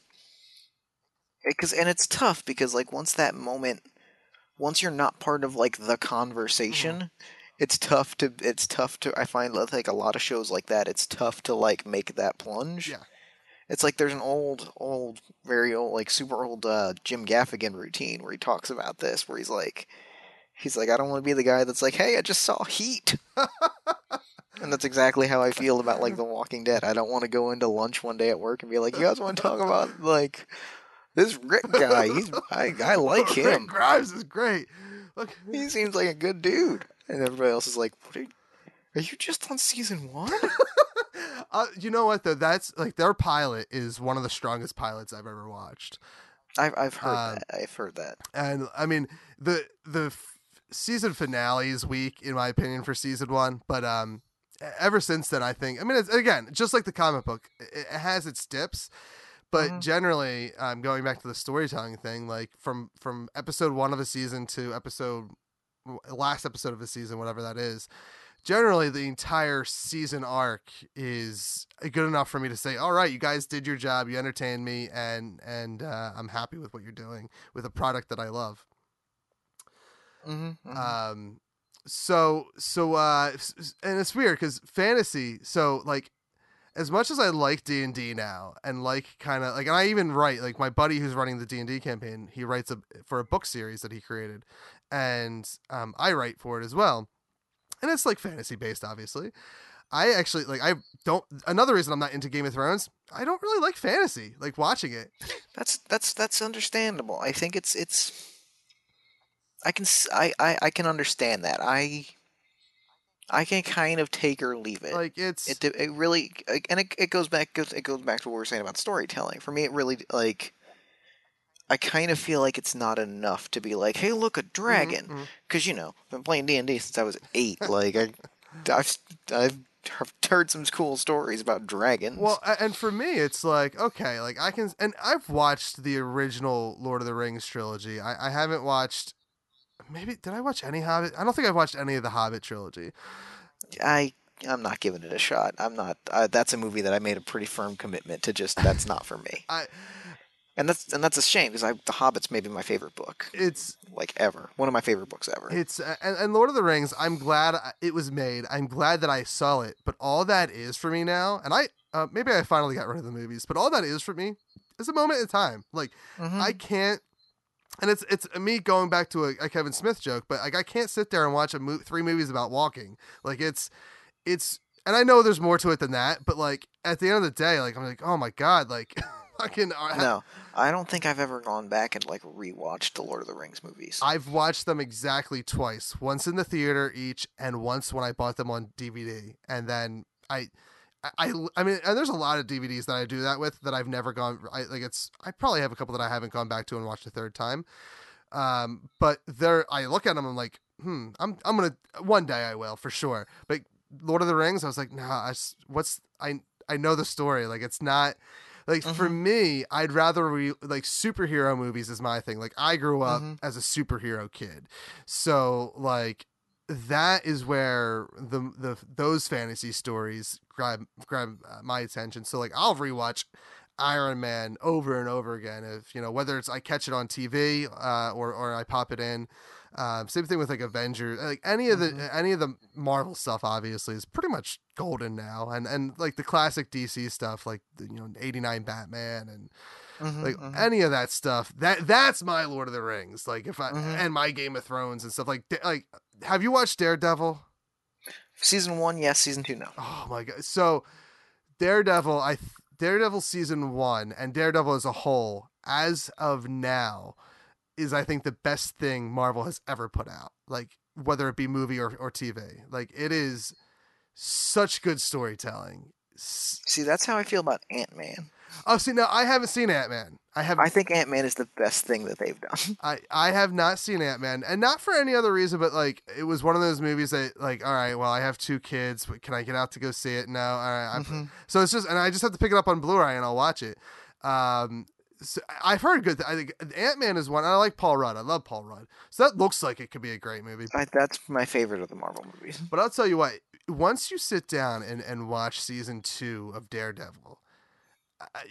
because and it's tough because like once that moment, once you're not part of like the conversation, it's tough to it's tough to. I find like a lot of shows like that, it's tough to like make that plunge. Yeah. It's like there's an old, old, very old, like super old uh, Jim Gaffigan routine where he talks about this, where he's like, he's like, I don't want to be the guy that's like, hey, I just saw Heat. And that's exactly how I feel about like The Walking Dead. I don't want to go into lunch one day at work and be like, "You guys want to talk about like this Rick guy? He's I, I like Rick him. Grimes is great. Look, He seems like a good dude." And everybody else is like, "What are you, are you just on season one?" uh, you know what though? That's like their pilot is one of the strongest pilots I've ever watched. I've I've heard Um, that. I've heard that. and I mean the the f- season finale is weak in my opinion for season one, but um, ever since then I think I mean it's, again just like the comic book, it, it has its dips, but Mhm. generally um, going back to the storytelling thing, like from from episode one of a season to episode last episode of a season, whatever that is. Generally, the entire season arc is good enough for me to say, "All right, you guys did your job. You entertained me, and and uh, I'm happy with what you're doing with a product that I love." Mm-hmm, Um, so so uh, and it's weird because fantasy. So like, as much as I like D and D now, and like kind of like, and I even write like my buddy who's running the D and D campaign. He writes a for a book series that he created, and um, I write for it as well, and it's like fantasy based, obviously. I actually like I don't another reason I'm not into Game of Thrones. I don't really like fantasy, like watching it. that's that's that's understandable. I think it's it's. I can I I, I can understand that. I I can kind of take or leave it. Like it's it, it really and it, it goes back it goes back to what we are saying about storytelling. For me, it really like I kind of feel like it's not enough to be like, hey, look, a dragon, mhm. because you know I've been playing D and D since I was eight. like I, I've I've heard some cool stories about dragons. Well, and for me, it's like okay, like I can, and I've watched the original Lord of the Rings trilogy. I, I haven't watched. Maybe did I watch any Hobbit? I don't think I've watched any of the Hobbit trilogy. I I'm not giving it a shot. I'm not. Uh, that's a movie that I made a pretty firm commitment to. Just that's not for me. I And that's and that's a shame because I The Hobbit's maybe my favorite book, it's like ever. One of my favorite books ever. it's and, and Lord of the Rings. I'm glad it was made. I'm glad that I saw it. But all that is for me now, and I uh, maybe I finally got rid of the movies. But all that is for me is a moment in time. Like Mhm. I can't. And it's it's me going back to a, a Kevin Smith joke, but like I can't sit there and watch a mo- three movies about walking. Like it's it's and I know there's more to it than that, but like at the end of the day, like I'm like, oh my god, like fucking. uh, no, I don't think I've ever gone back and like rewatched the Lord of the Rings movies. I've watched them exactly twice. Once in the theater each, and once when I bought them on DVD. And then I, I, I, I mean, and there's a lot of DVDs that I do that with that I've never gone. I like it's. I probably have a couple that I haven't gone back to and watched a third time. Um, but there, I look at them. I'm like, hmm. I'm, I'm gonna one day I will for sure. But Lord of the Rings, I was like, nah. I, what's I, I know the story. Like it's not. Like for me, I'd rather re- like superhero movies is my thing. Like I grew up Mhm. as a superhero kid, so like that is where the the those fantasy stories grab grab uh, my attention. So like I'll rewatch Iron Man over and over again. If you know whether it's I catch it on TV uh, or or I pop it in. Um, same thing with like Avengers, like any of the any of the Marvel stuff. Obviously, is pretty much golden now, and and like the classic DC stuff, like the, you know '89 Batman and Mhm, like mhm. any of that stuff. That that's my Lord of the Rings. Like if I Mhm. and my Game of Thrones and stuff. Like like have you watched Daredevil? season one, yes. Season two, no. Oh my god! So Daredevil, I Daredevil season one and Daredevil as a whole, as of now, is I think the best thing Marvel has ever put out. Like whether it be movie or, or TV, like it is such good storytelling. See, that's how I feel about Ant Man. Oh, see, now I haven't seen Ant Man. I have I think Ant Man is the best thing that they've done. I I have not seen Ant Man, and not for any other reason, but like it was one of those movies that like, all right, well, I have two kids, but can I get out to go see it? No, all right. I'm- Mhm. So it's just, and I just have to pick it up on Blu-ray and I'll watch it. Um, so I've heard good. I think Ant Man is one. I like Paul Rudd. I love Paul Rudd. So that looks like it could be a great movie. I, that's my favorite of the Marvel movies. But I'll tell you what. Once you sit down and, and watch season two of Daredevil, I,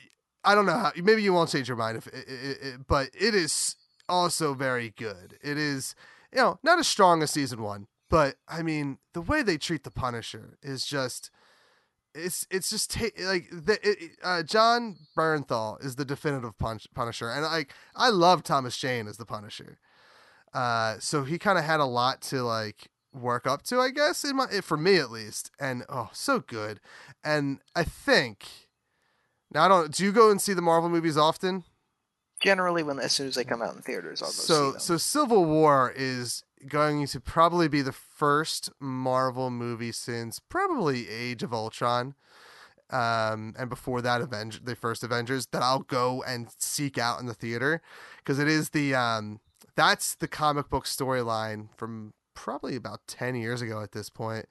I don't know how. Maybe you won't change your mind if, it, it, it, but it is also very good. It is, you know, not as strong as season one, but I mean, the way they treat the Punisher is just. It's it's just ta- like the, it, uh, Jon Bernthal is the definitive punch, Punisher, and like I love Thomas Jane as the Punisher. Uh, so he kind of had a lot to like work up to, I guess, in my for me at least. And oh, so good. And I think now I don't. Do you go and see the Marvel movies often? Generally, when as soon as they come out in theaters, I'll go see So them. so Civil War is going to probably be the first Marvel movie since probably Age of Ultron. Um, and before that, Avenger, the first Avengers, that I'll go and seek out in the theater because it is the um, that's the comic book storyline from probably about ten years ago at this point,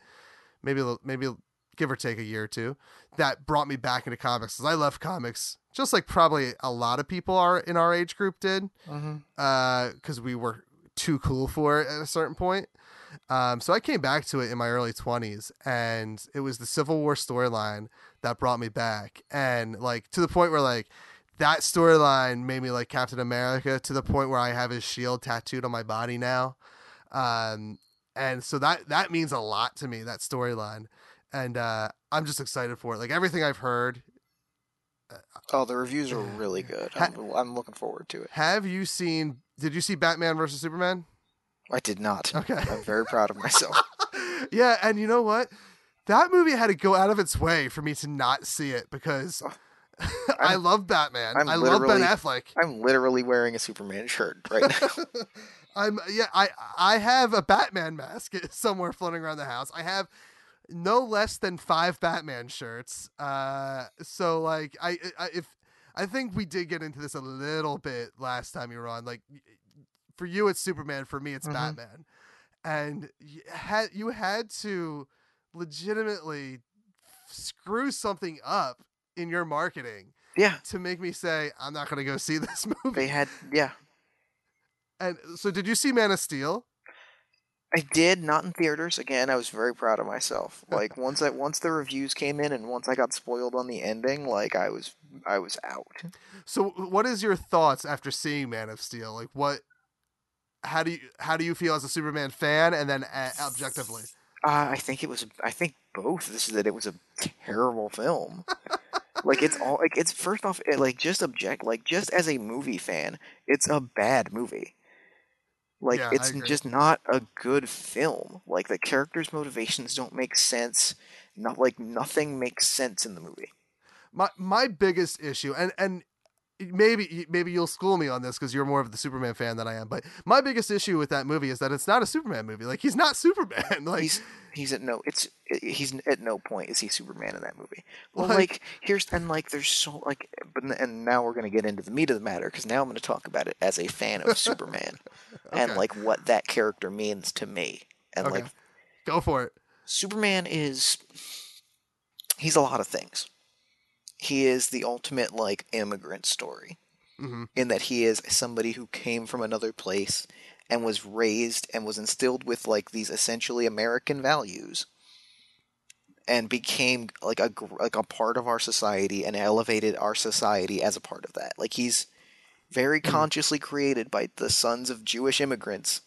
maybe little- maybe give or take a year or two, that brought me back into comics. Cause I love comics, just like probably a lot of people are in our age group did because we were too cool for it at a certain point. Um, so I came back to it in my early 20s, and it was the Civil War storyline that brought me back. And like to the point where like that storyline made me like Captain America to the point where I have his shield tattooed on my body now. Um, and so that that means a lot to me that storyline, and uh, I'm just excited for it. Like everything I've heard. Oh, the reviews are really good. I'm, I'm looking forward to it. Have you seen? Did you see Batman versus Superman? I did not. Okay. I'm very proud of myself. yeah, and you know what? That movie had to go out of its way for me to not see it because I love Batman. I'm I love Ben Affleck. I'm literally wearing a Superman shirt right now. I'm yeah. I I have a Batman mask somewhere floating around the house. I have no less than five Batman shirts. Uh, so like I, I if I think we did get into this a little bit last time you were on. Like for you, it's Superman. For me, it's Mhm. Batman. And you had you had to legitimately screw something up in your marketing Yeah, to make me say I'm not going to go see this movie. they had. Yeah, And so, did you see Man of Steel? I did not in theaters. Again, I was very proud of myself. Like once I once the reviews came in and once I got spoiled on the ending, like I was I was out. So, what is your thoughts after seeing Man of Steel? Like, what? How do you how do you feel as a Superman fan, and then uh, objectively? Uh, I think it was. I think both. This is that it was a terrible film. like it's all like it's first off it, like just object like just as a movie fan, it's a bad movie. Like Yeah, it's just not a good film. Like the characters' motivations don't make sense. Not like nothing makes sense in the movie. My my biggest issue, and and maybe maybe you'll school me on this because you're more of the Superman fan than I am. But my biggest issue with that movie is that it's not a Superman movie. Like he's not Superman. Like he's he's at no it's he's at no point is he Superman in that movie. Well, Like- like, here's and like there's so like but and now we're gonna get into the meat of the matter because now I'm gonna talk about it as a fan of Superman and like what that character means to me and Okay. like go for it. Superman is he's a lot of things. He is the ultimate like immigrant story hmm in that he is somebody who came from another place and was raised and was instilled with like these essentially American values and became like a like a part of our society and elevated our society as a part of that. Like he's very consciously created by the sons of Jewish immigrants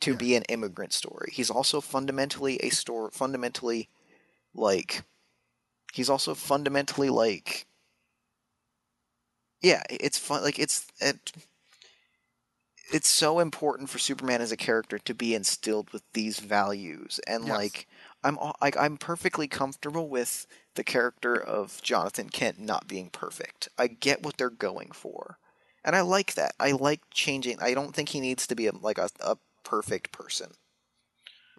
to be an immigrant story. He's also fundamentally a store fundamentally like he's also fundamentally like yeah, it's fun. Like it's it, it's so important for Superman as a character to be instilled with these values, and Yes. like I'm all- like I'm perfectly comfortable with the character of Jonathan Kent not being perfect. I get what they're going for, and I like that. I like changing. I don't think he needs to be a, like a, a perfect person.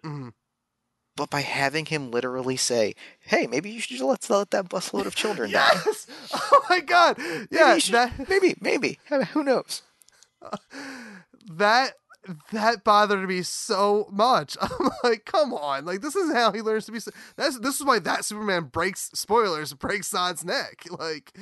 hmm But by having him literally say, "Hey, maybe you should just let, let that busload of children die." Yes. Oh my God. Maybe Yeah. you should- That maybe, maybe. Who knows? that that bothered me so much. I'm like, come on, like this is how he learns to be. That's this is why that Superman breaks spoilers breaks Zod's neck. Like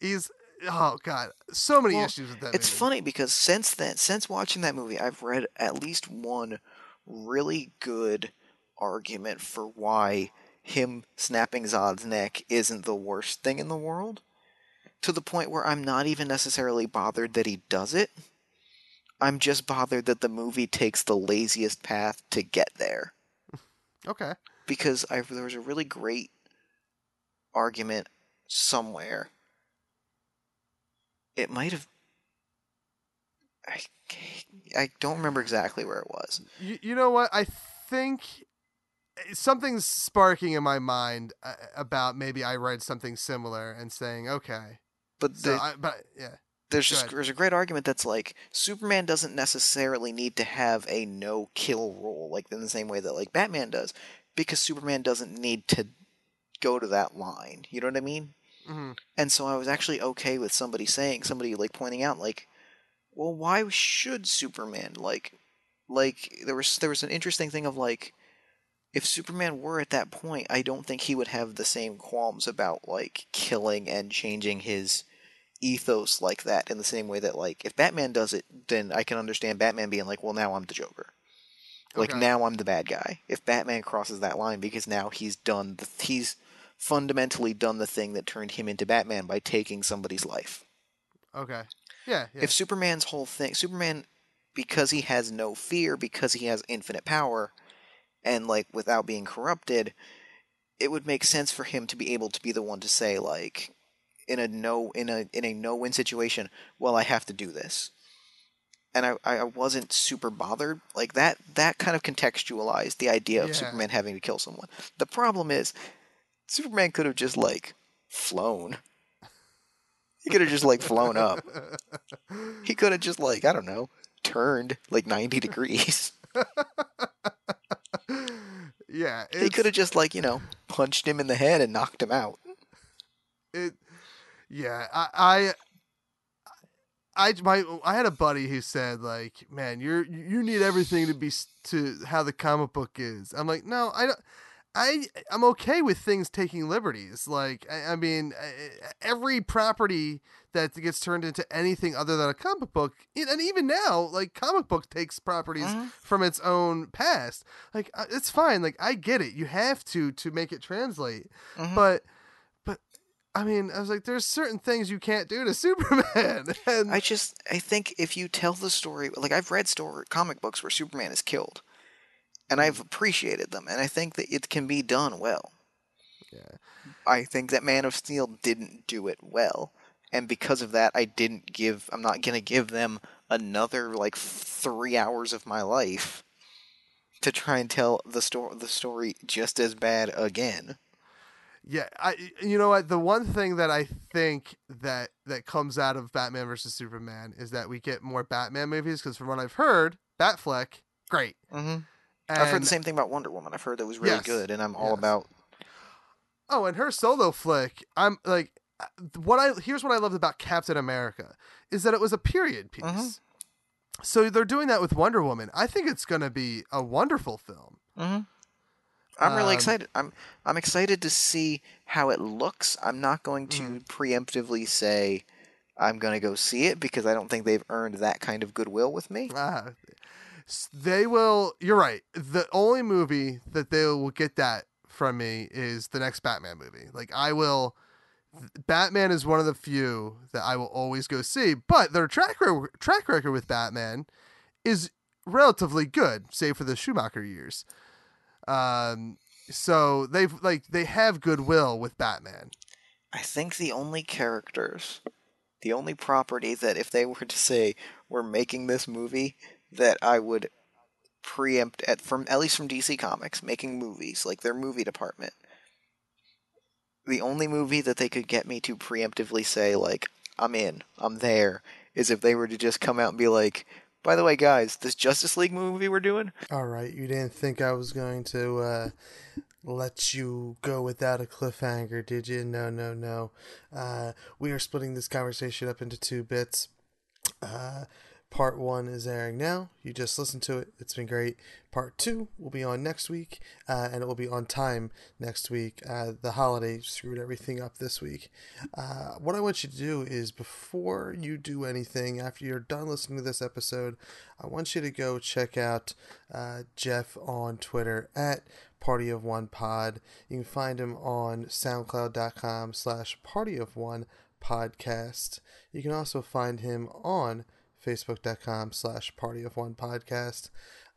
he's oh god, so many Well, issues with that. It's movie. funny because since then, since watching that movie, I've read at least one really good argument for why him snapping Zod's neck isn't the worst thing in the world. To the point where I'm not even necessarily bothered that he does it. I'm just bothered that the movie takes the laziest path to get there. Okay. because I, there was a really great argument somewhere. It might have. I, I don't remember exactly where it was. You, you know what? I think something's sparking in my mind uh, about maybe I read something similar and saying, okay. But So the, I, but yeah. there's go just ahead. there's a great argument that's like Superman doesn't necessarily need to have a no kill rule like in the same way that like Batman does because Superman doesn't need to go to that line. You know what I mean? hmm And so I was actually okay with somebody saying, somebody like pointing out, like, well, why should Superman like, like there was there was an interesting thing of like, if Superman were at that point, I don't think he would have the same qualms about like killing and changing his ethos like that in the same way that like if Batman does it, then I can understand Batman being like, well, now I'm the Joker. Like Okay. now I'm the bad guy. If Batman crosses that line because now he's done the he's fundamentally done the thing that turned him into Batman by taking somebody's life. Okay. Yeah. yeah. If Superman's whole thing, Superman, because he has no fear, because he has infinite power, and like without being corrupted, it would make sense for him to be able to be the one to say like, in a no in a in a no win situation, well, I have to do this. And I, I wasn't super bothered like that. That kind of contextualized the idea of Yeah. Superman having to kill someone. The problem is, Superman could have just like flown. He could have just like flown up. He could have just like I don't know turned like 90 degrees. yeah, They it's- could have just like, you know, punched him in the head and knocked him out. it yeah I, I i my i had a buddy who said like man you're you need everything to be to how the comic book is i'm like no i don't I I'm okay with things taking liberties. Like I, I mean, I- every property that gets turned into anything other than a comic book, and even now, like comic book takes properties Mhm. from its own past. Like uh, it's fine. Like I get it. You have to to make it translate. Mhm. But but I mean, I was like, there's certain things you can't do to Superman. And I just I think if you tell the story like I've read story comic books where Superman is killed and I've appreciated them and I think that it can be done well. Yeah. I think that Man of Steel didn't do it well and because of that I didn't give I'm not going to give them another like 3 hours of my life to try and tell the story the story just as bad again. yeah, I you know what? The one thing that I think that that comes out of Batman versus Superman is that we get more Batman movies because from what I've heard, Batfleck, great. Mhm. And, I've heard the same thing about Wonder Woman. I've heard that was really Yes. good and I'm all Yes. about Oh, and her solo flick, I'm like, uh, what I here's what I loved about Captain America is that it was a period piece. Mhm. So they're doing that with Wonder Woman. I think it's going to be a wonderful film. Mm-hmm. I'm really Um, excited. I'm I'm excited to see how it looks. I'm not going to Mm-hmm. preemptively say I'm going to go see it because I don't think they've earned that kind of goodwill with me. S- they will. You're right. The only movie that they will get that from me is the next Batman movie. Like I will. Batman is one of the few that I will always go see, but their track record, track record with Batman is relatively good, save for the Schumacher years. Um, so they've like they have goodwill with Batman. I think the only characters, the only property that if they were to say we're making this movie that I would preempt at from at least from DC Comics making movies like their movie department. The only movie that they could get me to preemptively say like I'm in, I'm there is if they were to just come out and be like, by the way guys, this Justice League movie we're doing, All right, you didn't think I was going to uh, let you go without a cliffhanger, did you? No, no, no. Uh, we are splitting this conversation up into two bits. Uh, part one is airing now. You just listened to it. It's been great. Part two will be on next week, uh, and it will be on time next week. Uh, the holiday screwed everything up this week. Uh, what I want you to do is before you do anything, after you're done listening to this episode, I want you to go check out uh, Jeff on Twitter at Party of One Pod. You can find him on SoundCloud.com slash Party of One Podcast. You can also find him on Facebook.com slash Party of One Podcast.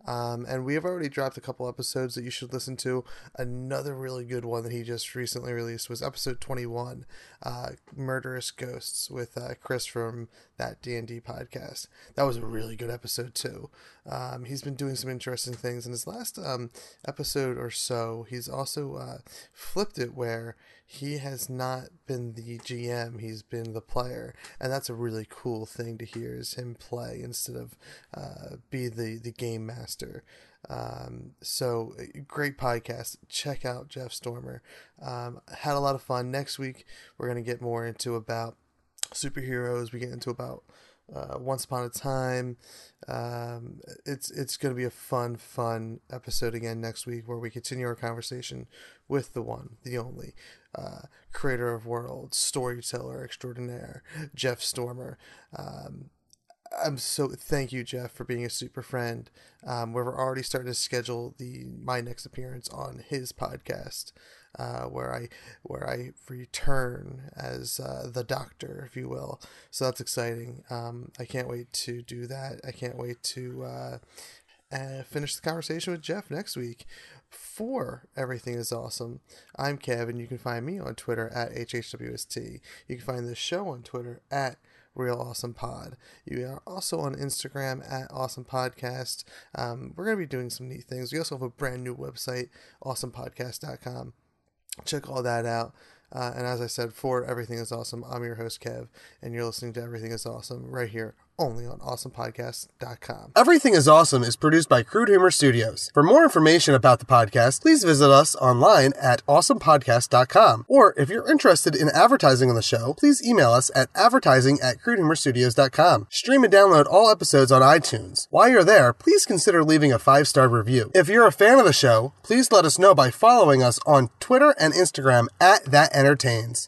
Um, and we have already dropped a couple episodes that you should listen to. Another really good one that he just recently released was episode 21, uh, Murderous Ghosts with uh, Chris from that D&D podcast. That was a really good episode too. Um, he's been doing some interesting things. In his last um, episode or so, he's also uh, flipped it where he has not been the GM, he's been the player. And that's a really cool thing to hear is him play instead of uh, be the, the game master. Um, so great podcast. Check out Jeff Stormer. Um, had a lot of fun. Next week, we're going to get more into about superheroes. We get into about uh, Once Upon a Time. Um, it's it's going to be a fun, fun episode again next week where we continue our conversation with the one, the only, uh, creator of worlds, storyteller extraordinaire, Jeff Stormer. Um, I'm so thank you, Jeff, for being a super friend. Um, we're already starting to schedule the my next appearance on his podcast, uh, where I where I return as uh, the Doctor, if you will. So that's exciting. Um, I can't wait to do that. I can't wait to uh, uh, finish the conversation with Jeff next week. For everything is awesome. I'm Kevin. You can find me on Twitter at hhwst. You can find this show on Twitter at Real Awesome Pod. You are also on Instagram at Awesome Podcast. Um, we're going to be doing some neat things. We also have a brand new website, awesomepodcast.com. Check all that out. Uh, and as I said, for Everything is Awesome, I'm your host, Kev, and you're listening to Everything is Awesome right here only on awesomepodcast.com. Everything is Awesome is produced by Crude Humor Studios. For more information about the podcast, please visit us online at awesomepodcast.com. Or if you're interested in advertising on the show, please email us at advertising at crudehumorstudios.com. Stream and download all episodes on iTunes. While you're there, please consider leaving a five star review. If you're a fan of the show, please let us know by following us on Twitter and Instagram at That Entertains.